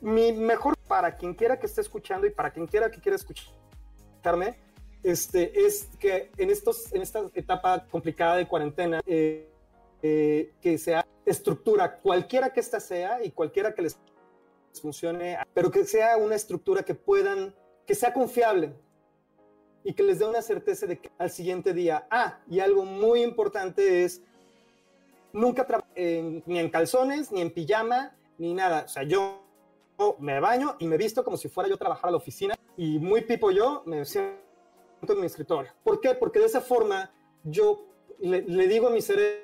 mi mejor para quien quiera que esté escuchando y para quien quiera que quiera escucharme, este, es que en, estos, en esta etapa complicada de cuarentena, eh, eh, que sea estructura, cualquiera que esta sea y cualquiera que les funcione, pero que sea una estructura que puedan, que sea confiable y que les dé una certeza de que al siguiente día, ah, y algo muy importante es, nunca ni en calzones, ni en pijama, ni nada. O sea, yo me baño y me visto como si fuera yo a trabajar a la oficina y muy pipo yo me siento en mi escritorio. ¿Por qué? Porque de esa forma yo le, digo a mi cerebro,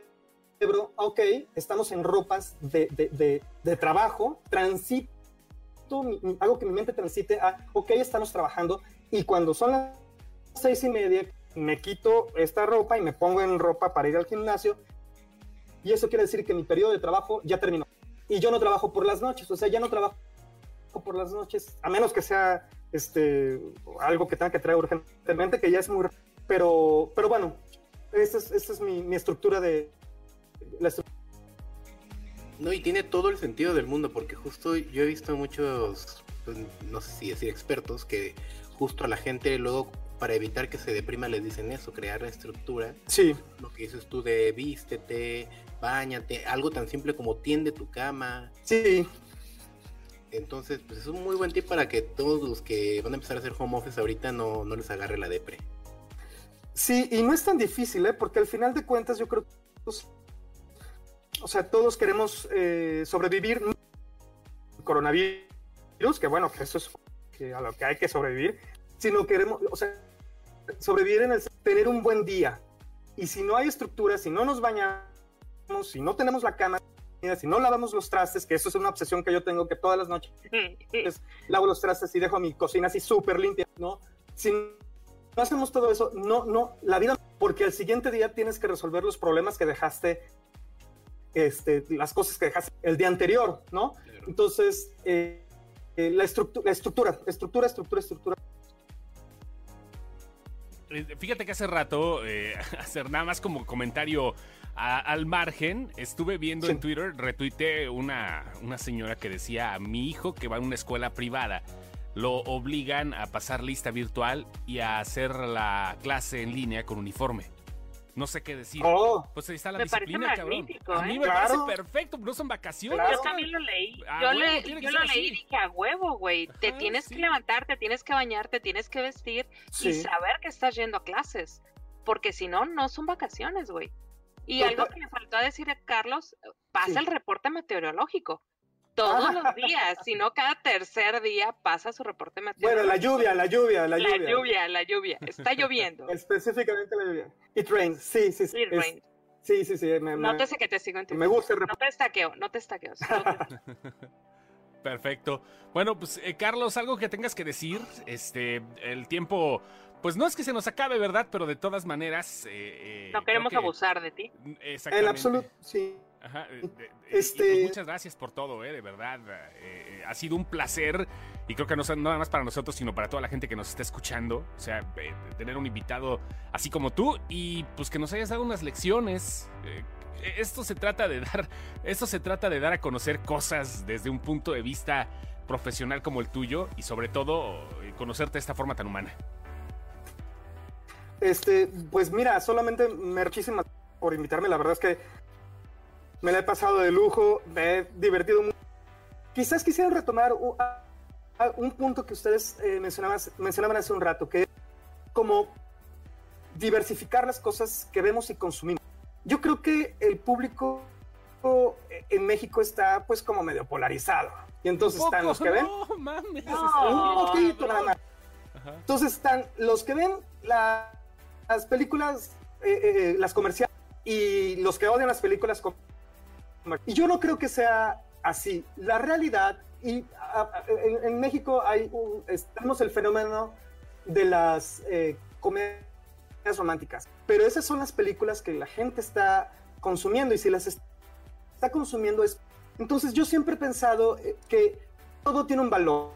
ok, estamos en ropas de, de, de trabajo, transito hago que mi mente transite a, ok, estamos trabajando y cuando son las seis y media, me quito esta ropa y me pongo en ropa para ir al gimnasio y eso quiere decir que mi periodo de trabajo ya terminó. Y yo no trabajo por las noches, o sea, ya no trabajo por las noches, a menos que sea este, algo que tenga que traer urgentemente, que ya es muy... Pero, pero bueno, esta es, es mi, mi, estructura de... La no, y tiene todo el sentido del mundo, porque justo yo he visto muchos, pues, no sé si decir expertos, que justo a la gente luego para evitar que se deprima les dicen eso, crear la estructura. Sí. Lo que dices tú de vístete, bañate, algo tan simple como tiende tu cama. Sí. Entonces, pues es un muy buen tip para que todos los que van a empezar a hacer home office ahorita no, no les agarre la depre. Sí, y no es tan difícil, ¿eh? porque al final de cuentas yo creo que o sea, todos queremos eh, sobrevivir coronavirus, que bueno, que eso es a lo que hay que sobrevivir, sino queremos, o sea, sobrevivir en el tener un buen día. Y si no hay estructura, si no nos bañamos, si no tenemos la cama, si no lavamos los trastes, que eso es una obsesión que yo tengo, que todas las noches lavo los trastes y dejo mi cocina así súper limpia, ¿no? Si no hacemos todo eso, no, no, la vida, porque al siguiente día tienes que resolver los problemas que dejaste este, las cosas que dejaste el día anterior, ¿no? Entonces, eh, eh, la, estructura, estructura, estructura, estructura, estructura. Eh, fíjate que hace rato, hacer nada más como comentario al margen, estuve viendo en Twitter, retuiteé una, una señora que decía a mi hijo que va a una escuela privada lo obligan a pasar lista virtual y a hacer la clase en línea con uniforme. No sé qué decir. Oh. Pues ahí está la disciplina, cabrón. A mí ¿eh? me parece perfecto, no son vacaciones. Yo también lo leí. Ah, yo, le, yo lo leí y dije, a huevo, güey. Te tienes que levantar, te tienes que bañar, te tienes que vestir y saber que estás yendo a clases. Porque si no, no son vacaciones, güey. Y algo que me faltó decir a Carlos, pasa el reporte meteorológico todos los días, sino cada tercer día pasa su reporte meteorológico. Bueno, la lluvia, la lluvia, la, lluvia. La lluvia, la lluvia. Está lloviendo. Específicamente la lluvia. It rains, sí, sí, sí. It rains. Sí, sí, sí. Me, Nótese que te sigo en Me gusta el No te estaqueo, no te estaqueo. Perfecto. Bueno, pues eh, Carlos, algo que tengas que decir. Este, el tiempo, pues no es que se nos acabe, ¿verdad? Pero de todas maneras. Eh, eh no queremos abusar de ti. Exactamente. En absoluto, sí. Ajá. Eh, este... muchas gracias por todo, eh, de verdad. Eh, ha sido un placer y creo que no nada más para nosotros, sino para toda la gente que nos está escuchando. O sea, tener un invitado así como tú y pues que nos hayas dado unas lecciones. esto se trata de dar, esto se trata de dar a conocer cosas desde un punto de vista profesional como el tuyo y sobre todo conocerte de esta forma tan humana. Este, pues mira, solamente muchísimas por invitarme. La verdad es que me la he pasado de lujo, me he divertido mucho. Quizás quisiera retomar un, punto que ustedes eh, mencionaban, mencionaban hace un rato, que es como diversificar las cosas que vemos y consumimos. Yo creo que el público en México está pues como medio polarizado. Y entonces están los que ven... No, mames. un poquito nada más. Entonces están los que ven las películas, eh, eh, las comerciales, y los que odian las películas comerciales y yo no creo que sea así. La realidad, y en, México hay un, tenemos el fenómeno de las eh, comedias románticas, pero esas son las películas que la gente está consumiendo y si las está consumiendo es... Entonces yo siempre he pensado eh, que todo tiene un valor.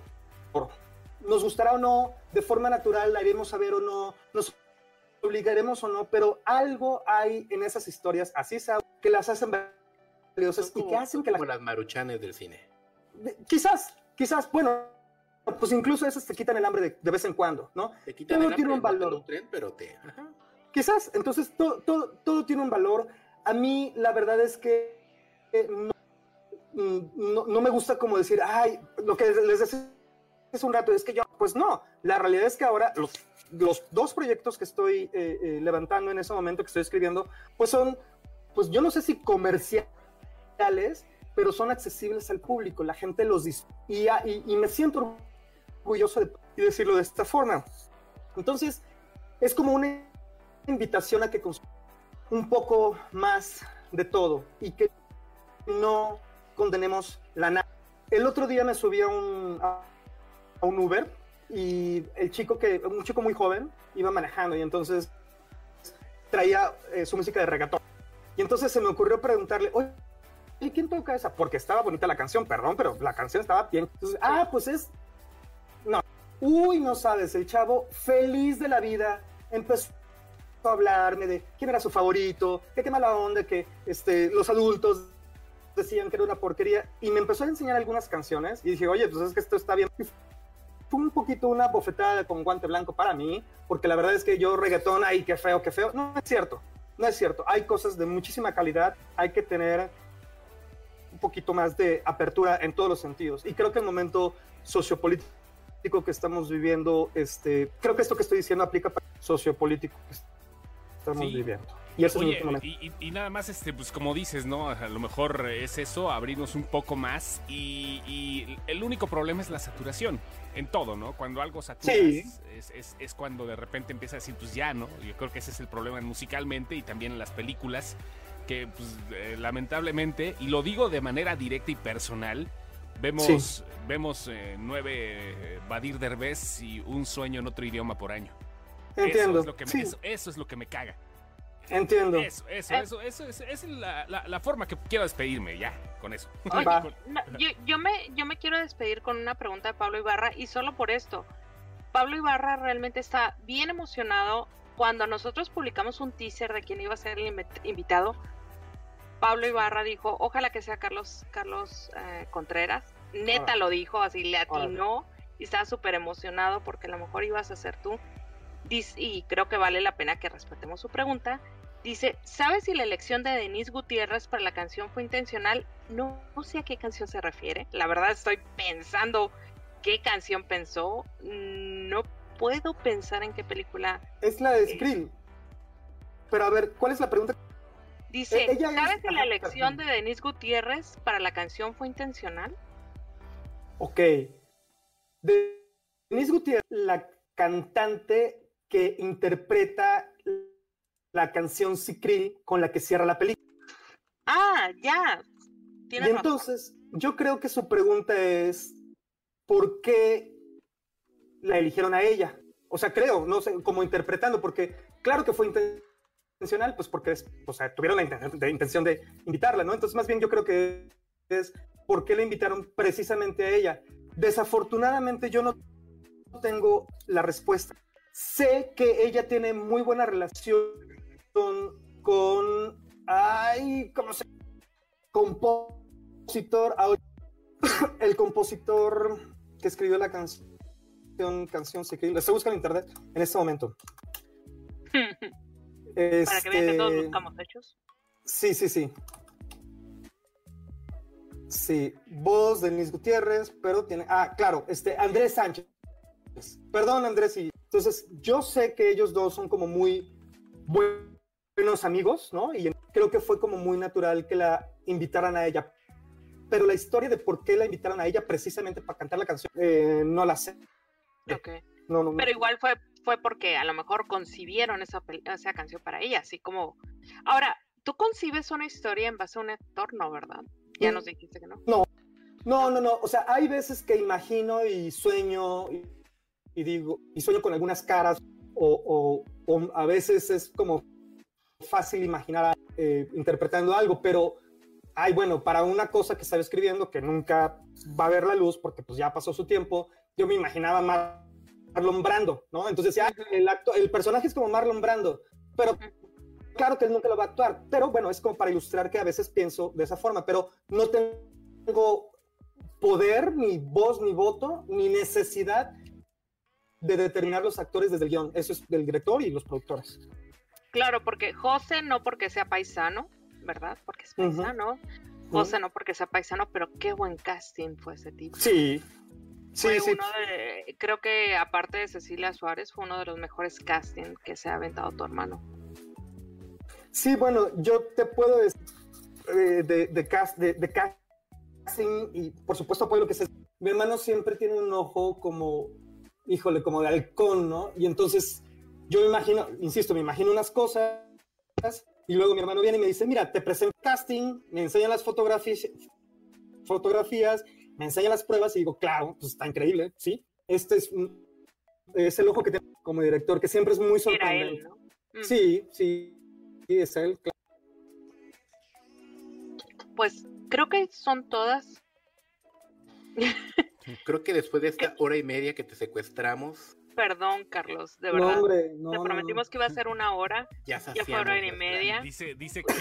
Nos gustará o no, de forma natural la iremos a ver o no, nos obligaremos o no, pero algo hay en esas historias, así sea, que las hacen valiosas y que hacen que. Como las maruchanes del cine. Quizás, quizás, bueno, pues incluso esas te quitan el hambre de, vez en cuando, ¿no? Te quitan todo el tiene un valor. Un tren, pero te... Quizás, entonces todo, todo, todo, tiene un valor. A mí la verdad es que eh, no, no, me gusta como decir, ay, lo que les decía hace un rato es que yo, pues no, la realidad es que ahora los, los dos proyectos que estoy eh, eh, levantando en ese momento que estoy escribiendo, pues son, pues yo no sé si comerciales, pero son accesibles al público, la gente los dice. Y, y, me siento orgulloso de decirlo de esta forma. Entonces, es como una invitación a que un poco más de todo y que no condenemos la nada. El otro día me subí a un, a un Uber y el chico que, un chico muy joven, iba manejando y entonces traía eh, su música de reggaetón. Y entonces se me ocurrió preguntarle, oye, ¿quién toca esa? Porque estaba bonita la canción, perdón, pero la canción estaba bien. Entonces, ah, pues es... No. Uy, no sabes, el chavo feliz de la vida empezó a hablarme de quién era su favorito, que qué mala onda, que este, los adultos decían que era una porquería y me empezó a enseñar algunas canciones y dije, oye, pues es que esto está bien. Fue un poquito una bofetada con guante blanco para mí, porque la verdad es que yo reggaetón, ay, qué feo, qué feo. No, no es cierto, no es cierto. Hay cosas de muchísima calidad, hay que tener un poquito más de apertura en todos los sentidos. Y creo que el momento sociopolítico que estamos viviendo, este, creo que esto que estoy diciendo aplica para el sociopolítico que estamos viviendo. Y, eso Oye, y, nada más, este, pues como dices, ¿no? A lo mejor es eso, abrirnos un poco más. Y, el único problema es la saturación en todo, ¿no? Cuando algo satura es, es, cuando de repente empieza a decir, pues ya, ¿no? Yo creo que ese es el problema musicalmente y también en las películas que pues, eh, lamentablemente, y lo digo de manera directa y personal, vemos, vemos eh, nueve eh, Badir Derbez y un sueño en otro idioma por año. Entiendo. Eso es lo que me, eso, es lo que me caga. Entiendo. Eso, eso, eso, eso, es, es la, la, forma que quiero despedirme, ya, con eso. yo, yo, me, yo me quiero despedir con una pregunta de Pablo Ibarra y solo por esto. Pablo Ibarra realmente está bien emocionado cuando nosotros publicamos un teaser de quién iba a ser el invitado, Pablo Ibarra dijo, ojalá que sea Carlos, Carlos eh, Contreras. Neta lo dijo, así le atinó y estaba súper emocionado porque a lo mejor ibas a ser tú. y creo que vale la pena que respetemos su pregunta. Dice, ¿sabes si la elección de Denise Gutiérrez para la canción fue intencional? No, no sé a qué canción se refiere. La verdad estoy pensando qué canción pensó. No puedo pensar en qué película. Es la de Scream. Pero a ver, ¿cuál es la pregunta? Dice, eh, ¿sabes si la elección de Denise Gutiérrez para la canción fue intencional? Ok. Denise Gutiérrez, la cantante que interpreta la canción Sicril con la que cierra la película. Ah, ya. y entonces, yo creo que su pregunta es, ¿por qué la eligieron a ella. O sea, creo, no sé, como interpretando, porque claro que fue intencional, pues porque es, o sea, tuvieron la intención de invitarla, ¿no? Entonces, más bien yo creo que es por qué la invitaron precisamente a ella. Desafortunadamente yo no tengo la respuesta. Sé que ella tiene muy buena relación con, ay, ¿cómo se Compositor, el compositor que escribió la canción canción, se estoy buscando en internet en este momento. Para que vean que todos este, buscamos hechos. Sí, sí, sí. Sí, voz de Luis Gutiérrez, pero tiene. Ah, claro, este, Andrés Sánchez. Perdón, Andrés. Y, entonces, yo sé que ellos dos son como muy buenos amigos, ¿no? Y creo que fue como muy natural que la invitaran a ella. Pero la historia de por qué la invitaron a ella precisamente para cantar la canción, eh, no la sé. Pero igual fue, fue porque a lo mejor concibieron esa, esa canción para ella, así como... Ahora, tú concibes una historia en base a un entorno, ¿verdad? Ya nos dijiste que no. No, no, no, no. O sea, hay veces que imagino y sueño y, digo, y sueño con algunas caras o, o, a veces es como fácil imaginar eh, interpretando algo, pero ay, bueno, para una cosa que estaba escribiendo que nunca va a ver la luz porque pues ya pasó su tiempo, yo me imaginaba Marlon Brando, ¿no? Entonces ya el, acto, el personaje es como Marlon Brando, pero claro que él nunca lo va a actuar, pero bueno, es como para ilustrar que a veces pienso de esa forma, pero no tengo poder, ni voz, ni voto, ni necesidad de determinar los actores desde el guion. Eso es del director y los productores. Claro, porque José no porque sea paisano, ¿verdad? Porque es paisano. José no porque sea paisano, pero qué buen casting fue ese tipo. Sí. Sí, sí. creo que aparte de Cecilia Suárez fue uno de los mejores castings que se ha aventado tu hermano. Sí, bueno, yo te puedo decir eh, de, de, cast, de, casting y por supuesto apoyo lo que se... Mi hermano siempre tiene un ojo como, híjole, como de halcón, ¿no? Y entonces yo me imagino, insisto, me imagino unas cosas y luego mi hermano viene y me dice, mira, te presento casting, me enseñan las fotografías, fotografías, me enseñan las pruebas y digo, claro, pues está increíble, ¿sí? Este es, es el ojo que tengo como director, que siempre es muy sorprendente. Mm. Sí, sí, sí, es él, claro. Pues creo que son todas. Creo que después de esta hora y media que te secuestramos, Perdón, Carlos, de verdad. Te prometimos que iba a ser una hora. Ya, ya fue hora y media. Dice, dice que,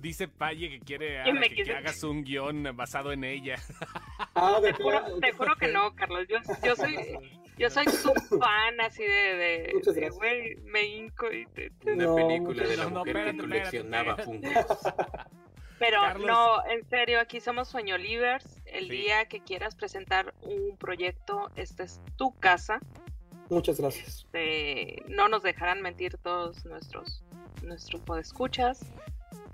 dice Paye que quiere que, hagas un guion basado en ella. Ah, te, juro, que no, Carlos. Yo, yo soy yo soy su fan así de, de, güey, me hinco y te, Una película de la mujer que coleccionaba Pero no, en serio, aquí somos Sueño Livers. El día que quieras presentar un proyecto, esta es tu casa. Muchas gracias. Este, no nos dejarán mentir todos nuestros nuestro podescuchas.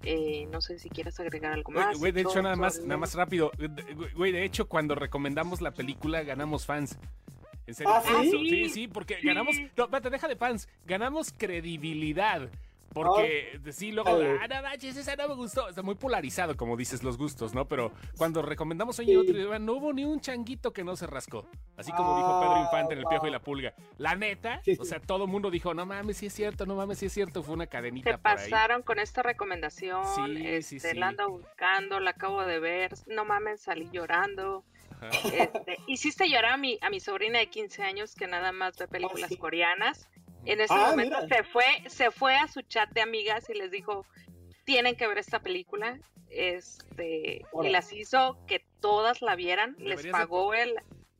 Eh, no sé si quieres agregar algo más. Güey, de hecho, nada más, nada más rápido. Güey, de hecho, cuando recomendamos la película, ganamos fans. ¿En serio? ¿Ah, sí? sí? sí, porque ganamos. No, espérate, deja de fans. Ganamos credibilidad. Porque oh, sí, luego, ah, no esa no me gustó. Está muy polarizado, como dices, los gustos, ¿no? Pero cuando recomendamos Sueño sí. otro, no hubo ni un changuito que no se rascó. Así como dijo Pedro Infante en El Piojo y la Pulga. La neta, o sea, todo el mundo dijo, no mames, sí es cierto, no mames, sí es cierto. Fue una cadenita. Se pasaron con esta recomendación. Sí, este, sí, La ando buscando, la acabo de ver. No mames, salí llorando. Este, hiciste llorar a mi, a mi sobrina de 15 años que nada más ve películas oh, coreanas. En ese ah, momento se fue, se fue a su chat de amigas y les dijo, tienen que ver esta película. Este, y las hizo que todas la vieran, les pagó el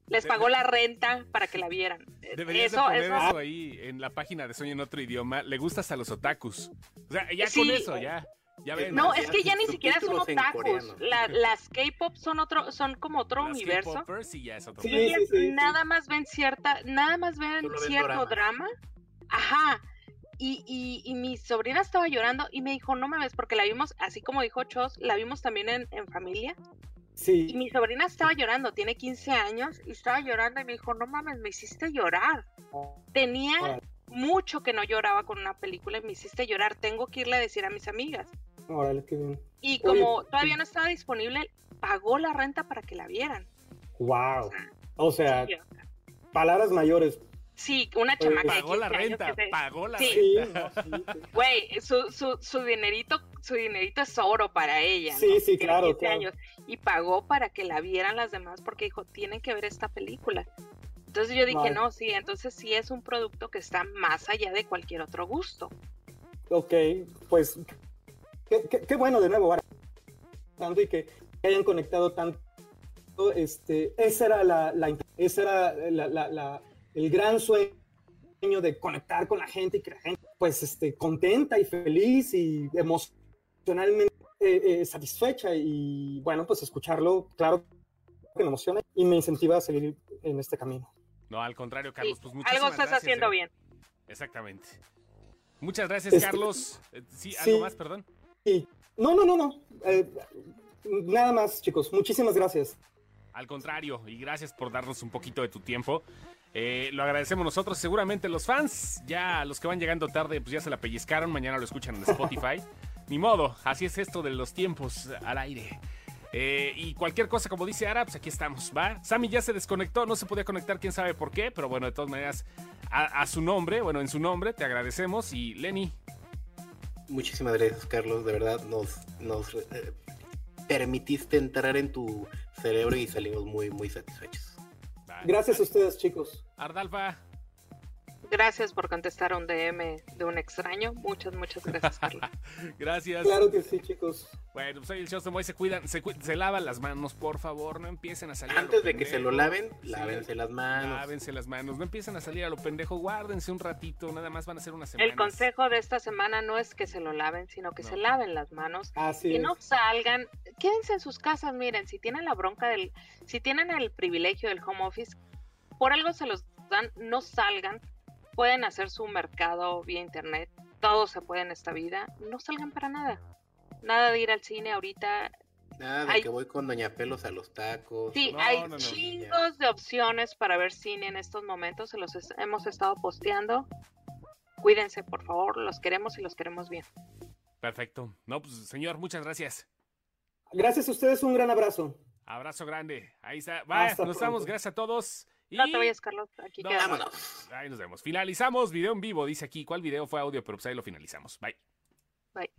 les pagó la renta para que la vieran. Deberías eso, poner eso... ahí en la página de Sueño en otro idioma. Le gustas a los otakus. O sea, ya con eso, ya. Ya ven, no, es que ya ni siquiera son otakus. las K-pop son otro, son como otro universo. Sí, ya es otro sí, nada más ven cierta, nada más ven cierto drama Ajá. Y, y, mi sobrina estaba llorando y me dijo, no mames, porque la vimos, así como dijo Chos, la vimos también en, familia. Sí. Y mi sobrina estaba llorando, tiene 15 años, y estaba llorando y me dijo, no mames, me hiciste llorar. Tenía mucho que no lloraba con una película y me hiciste llorar, tengo que irle a decir a mis amigas. Órale, qué bien. Y como todavía no estaba disponible, pagó la renta para que la vieran. Wow. O sea, palabras mayores, Sí, una chamaca. Pagó la renta, pagó la renta. Güey, su, su, su, dinerito, su dinerito es oro para ella. Sí, sí, claro, Años, y pagó para que la vieran las demás porque dijo, tienen que ver esta película. Entonces yo dije, no, sí, entonces sí es un producto que está más allá de cualquier otro gusto. Ok, pues qué, bueno de nuevo, tanto y que hayan conectado tanto. Este, esa era la, la esa era la, la el gran sueño de conectar con la gente y que la gente pues esté contenta y feliz y emocionalmente eh, eh, satisfecha y bueno pues escucharlo claro que me emociona y me incentiva a seguir en este camino. No, al contrario, Carlos, pues muchas Algo estás haciendo bien. Exactamente. Muchas gracias, este, Carlos. Eh, sí, algo más, perdón. Sí. No, no, no, no. nada más, chicos. Muchísimas gracias. Al contrario, y gracias por darnos un poquito de tu tiempo. Eh, lo agradecemos nosotros, seguramente los fans, ya los que van llegando tarde, pues ya se la pellizcaron, mañana lo escuchan en Spotify. Ni modo, así es esto de los tiempos al aire. Eh, y cualquier cosa, como dice Ara, pues aquí estamos, ¿va? Sammy ya se desconectó, no se podía conectar, quién sabe por qué, pero bueno, de todas maneras, a, su nombre, bueno, en su nombre, te agradecemos. Y Lenny. Muchísimas gracias, Carlos, de verdad, nos, nos permitiste entrar en tu cerebro y salimos muy, muy satisfechos. Gracias a ustedes, chicos. Ardalfa. Gracias por contestar un DM de un extraño. Muchas, muchas gracias, Carlos. gracias. Claro que sí, chicos. Bueno, pues ahí el show se cuidan, se, se, lavan las manos, por favor, no empiecen a salir. Antes de que se lo laven, lávense las manos. Lávense las manos, no empiecen a salir a lo pendejo, guárdense un ratito, nada más van a ser una semana. El consejo de esta semana no es que se lo laven, sino que se laven las manos. Así y no salgan, quédense en sus casas, miren, si tienen la bronca del, si tienen el privilegio del home office, por algo se los dan, no salgan pueden hacer su mercado vía internet, todo se puede en esta vida, no salgan para nada. Nada de ir al cine ahorita. Nada de que voy con Doña Pelos a los tacos. Sí, hay chingos de opciones para ver cine en estos momentos, se los hemos estado posteando. Cuídense, por favor, los queremos y los queremos bien. Perfecto. No, pues señor, muchas gracias. Gracias a ustedes, un gran abrazo. Abrazo grande. Ahí está. Bye, nos vamos, gracias a todos. No te vayas, Carlos. Aquí Vámonos. Ahí nos vemos. Finalizamos video en vivo, dice aquí. ¿Cuál video fue audio? Pero pues ahí lo finalizamos. Bye. Bye.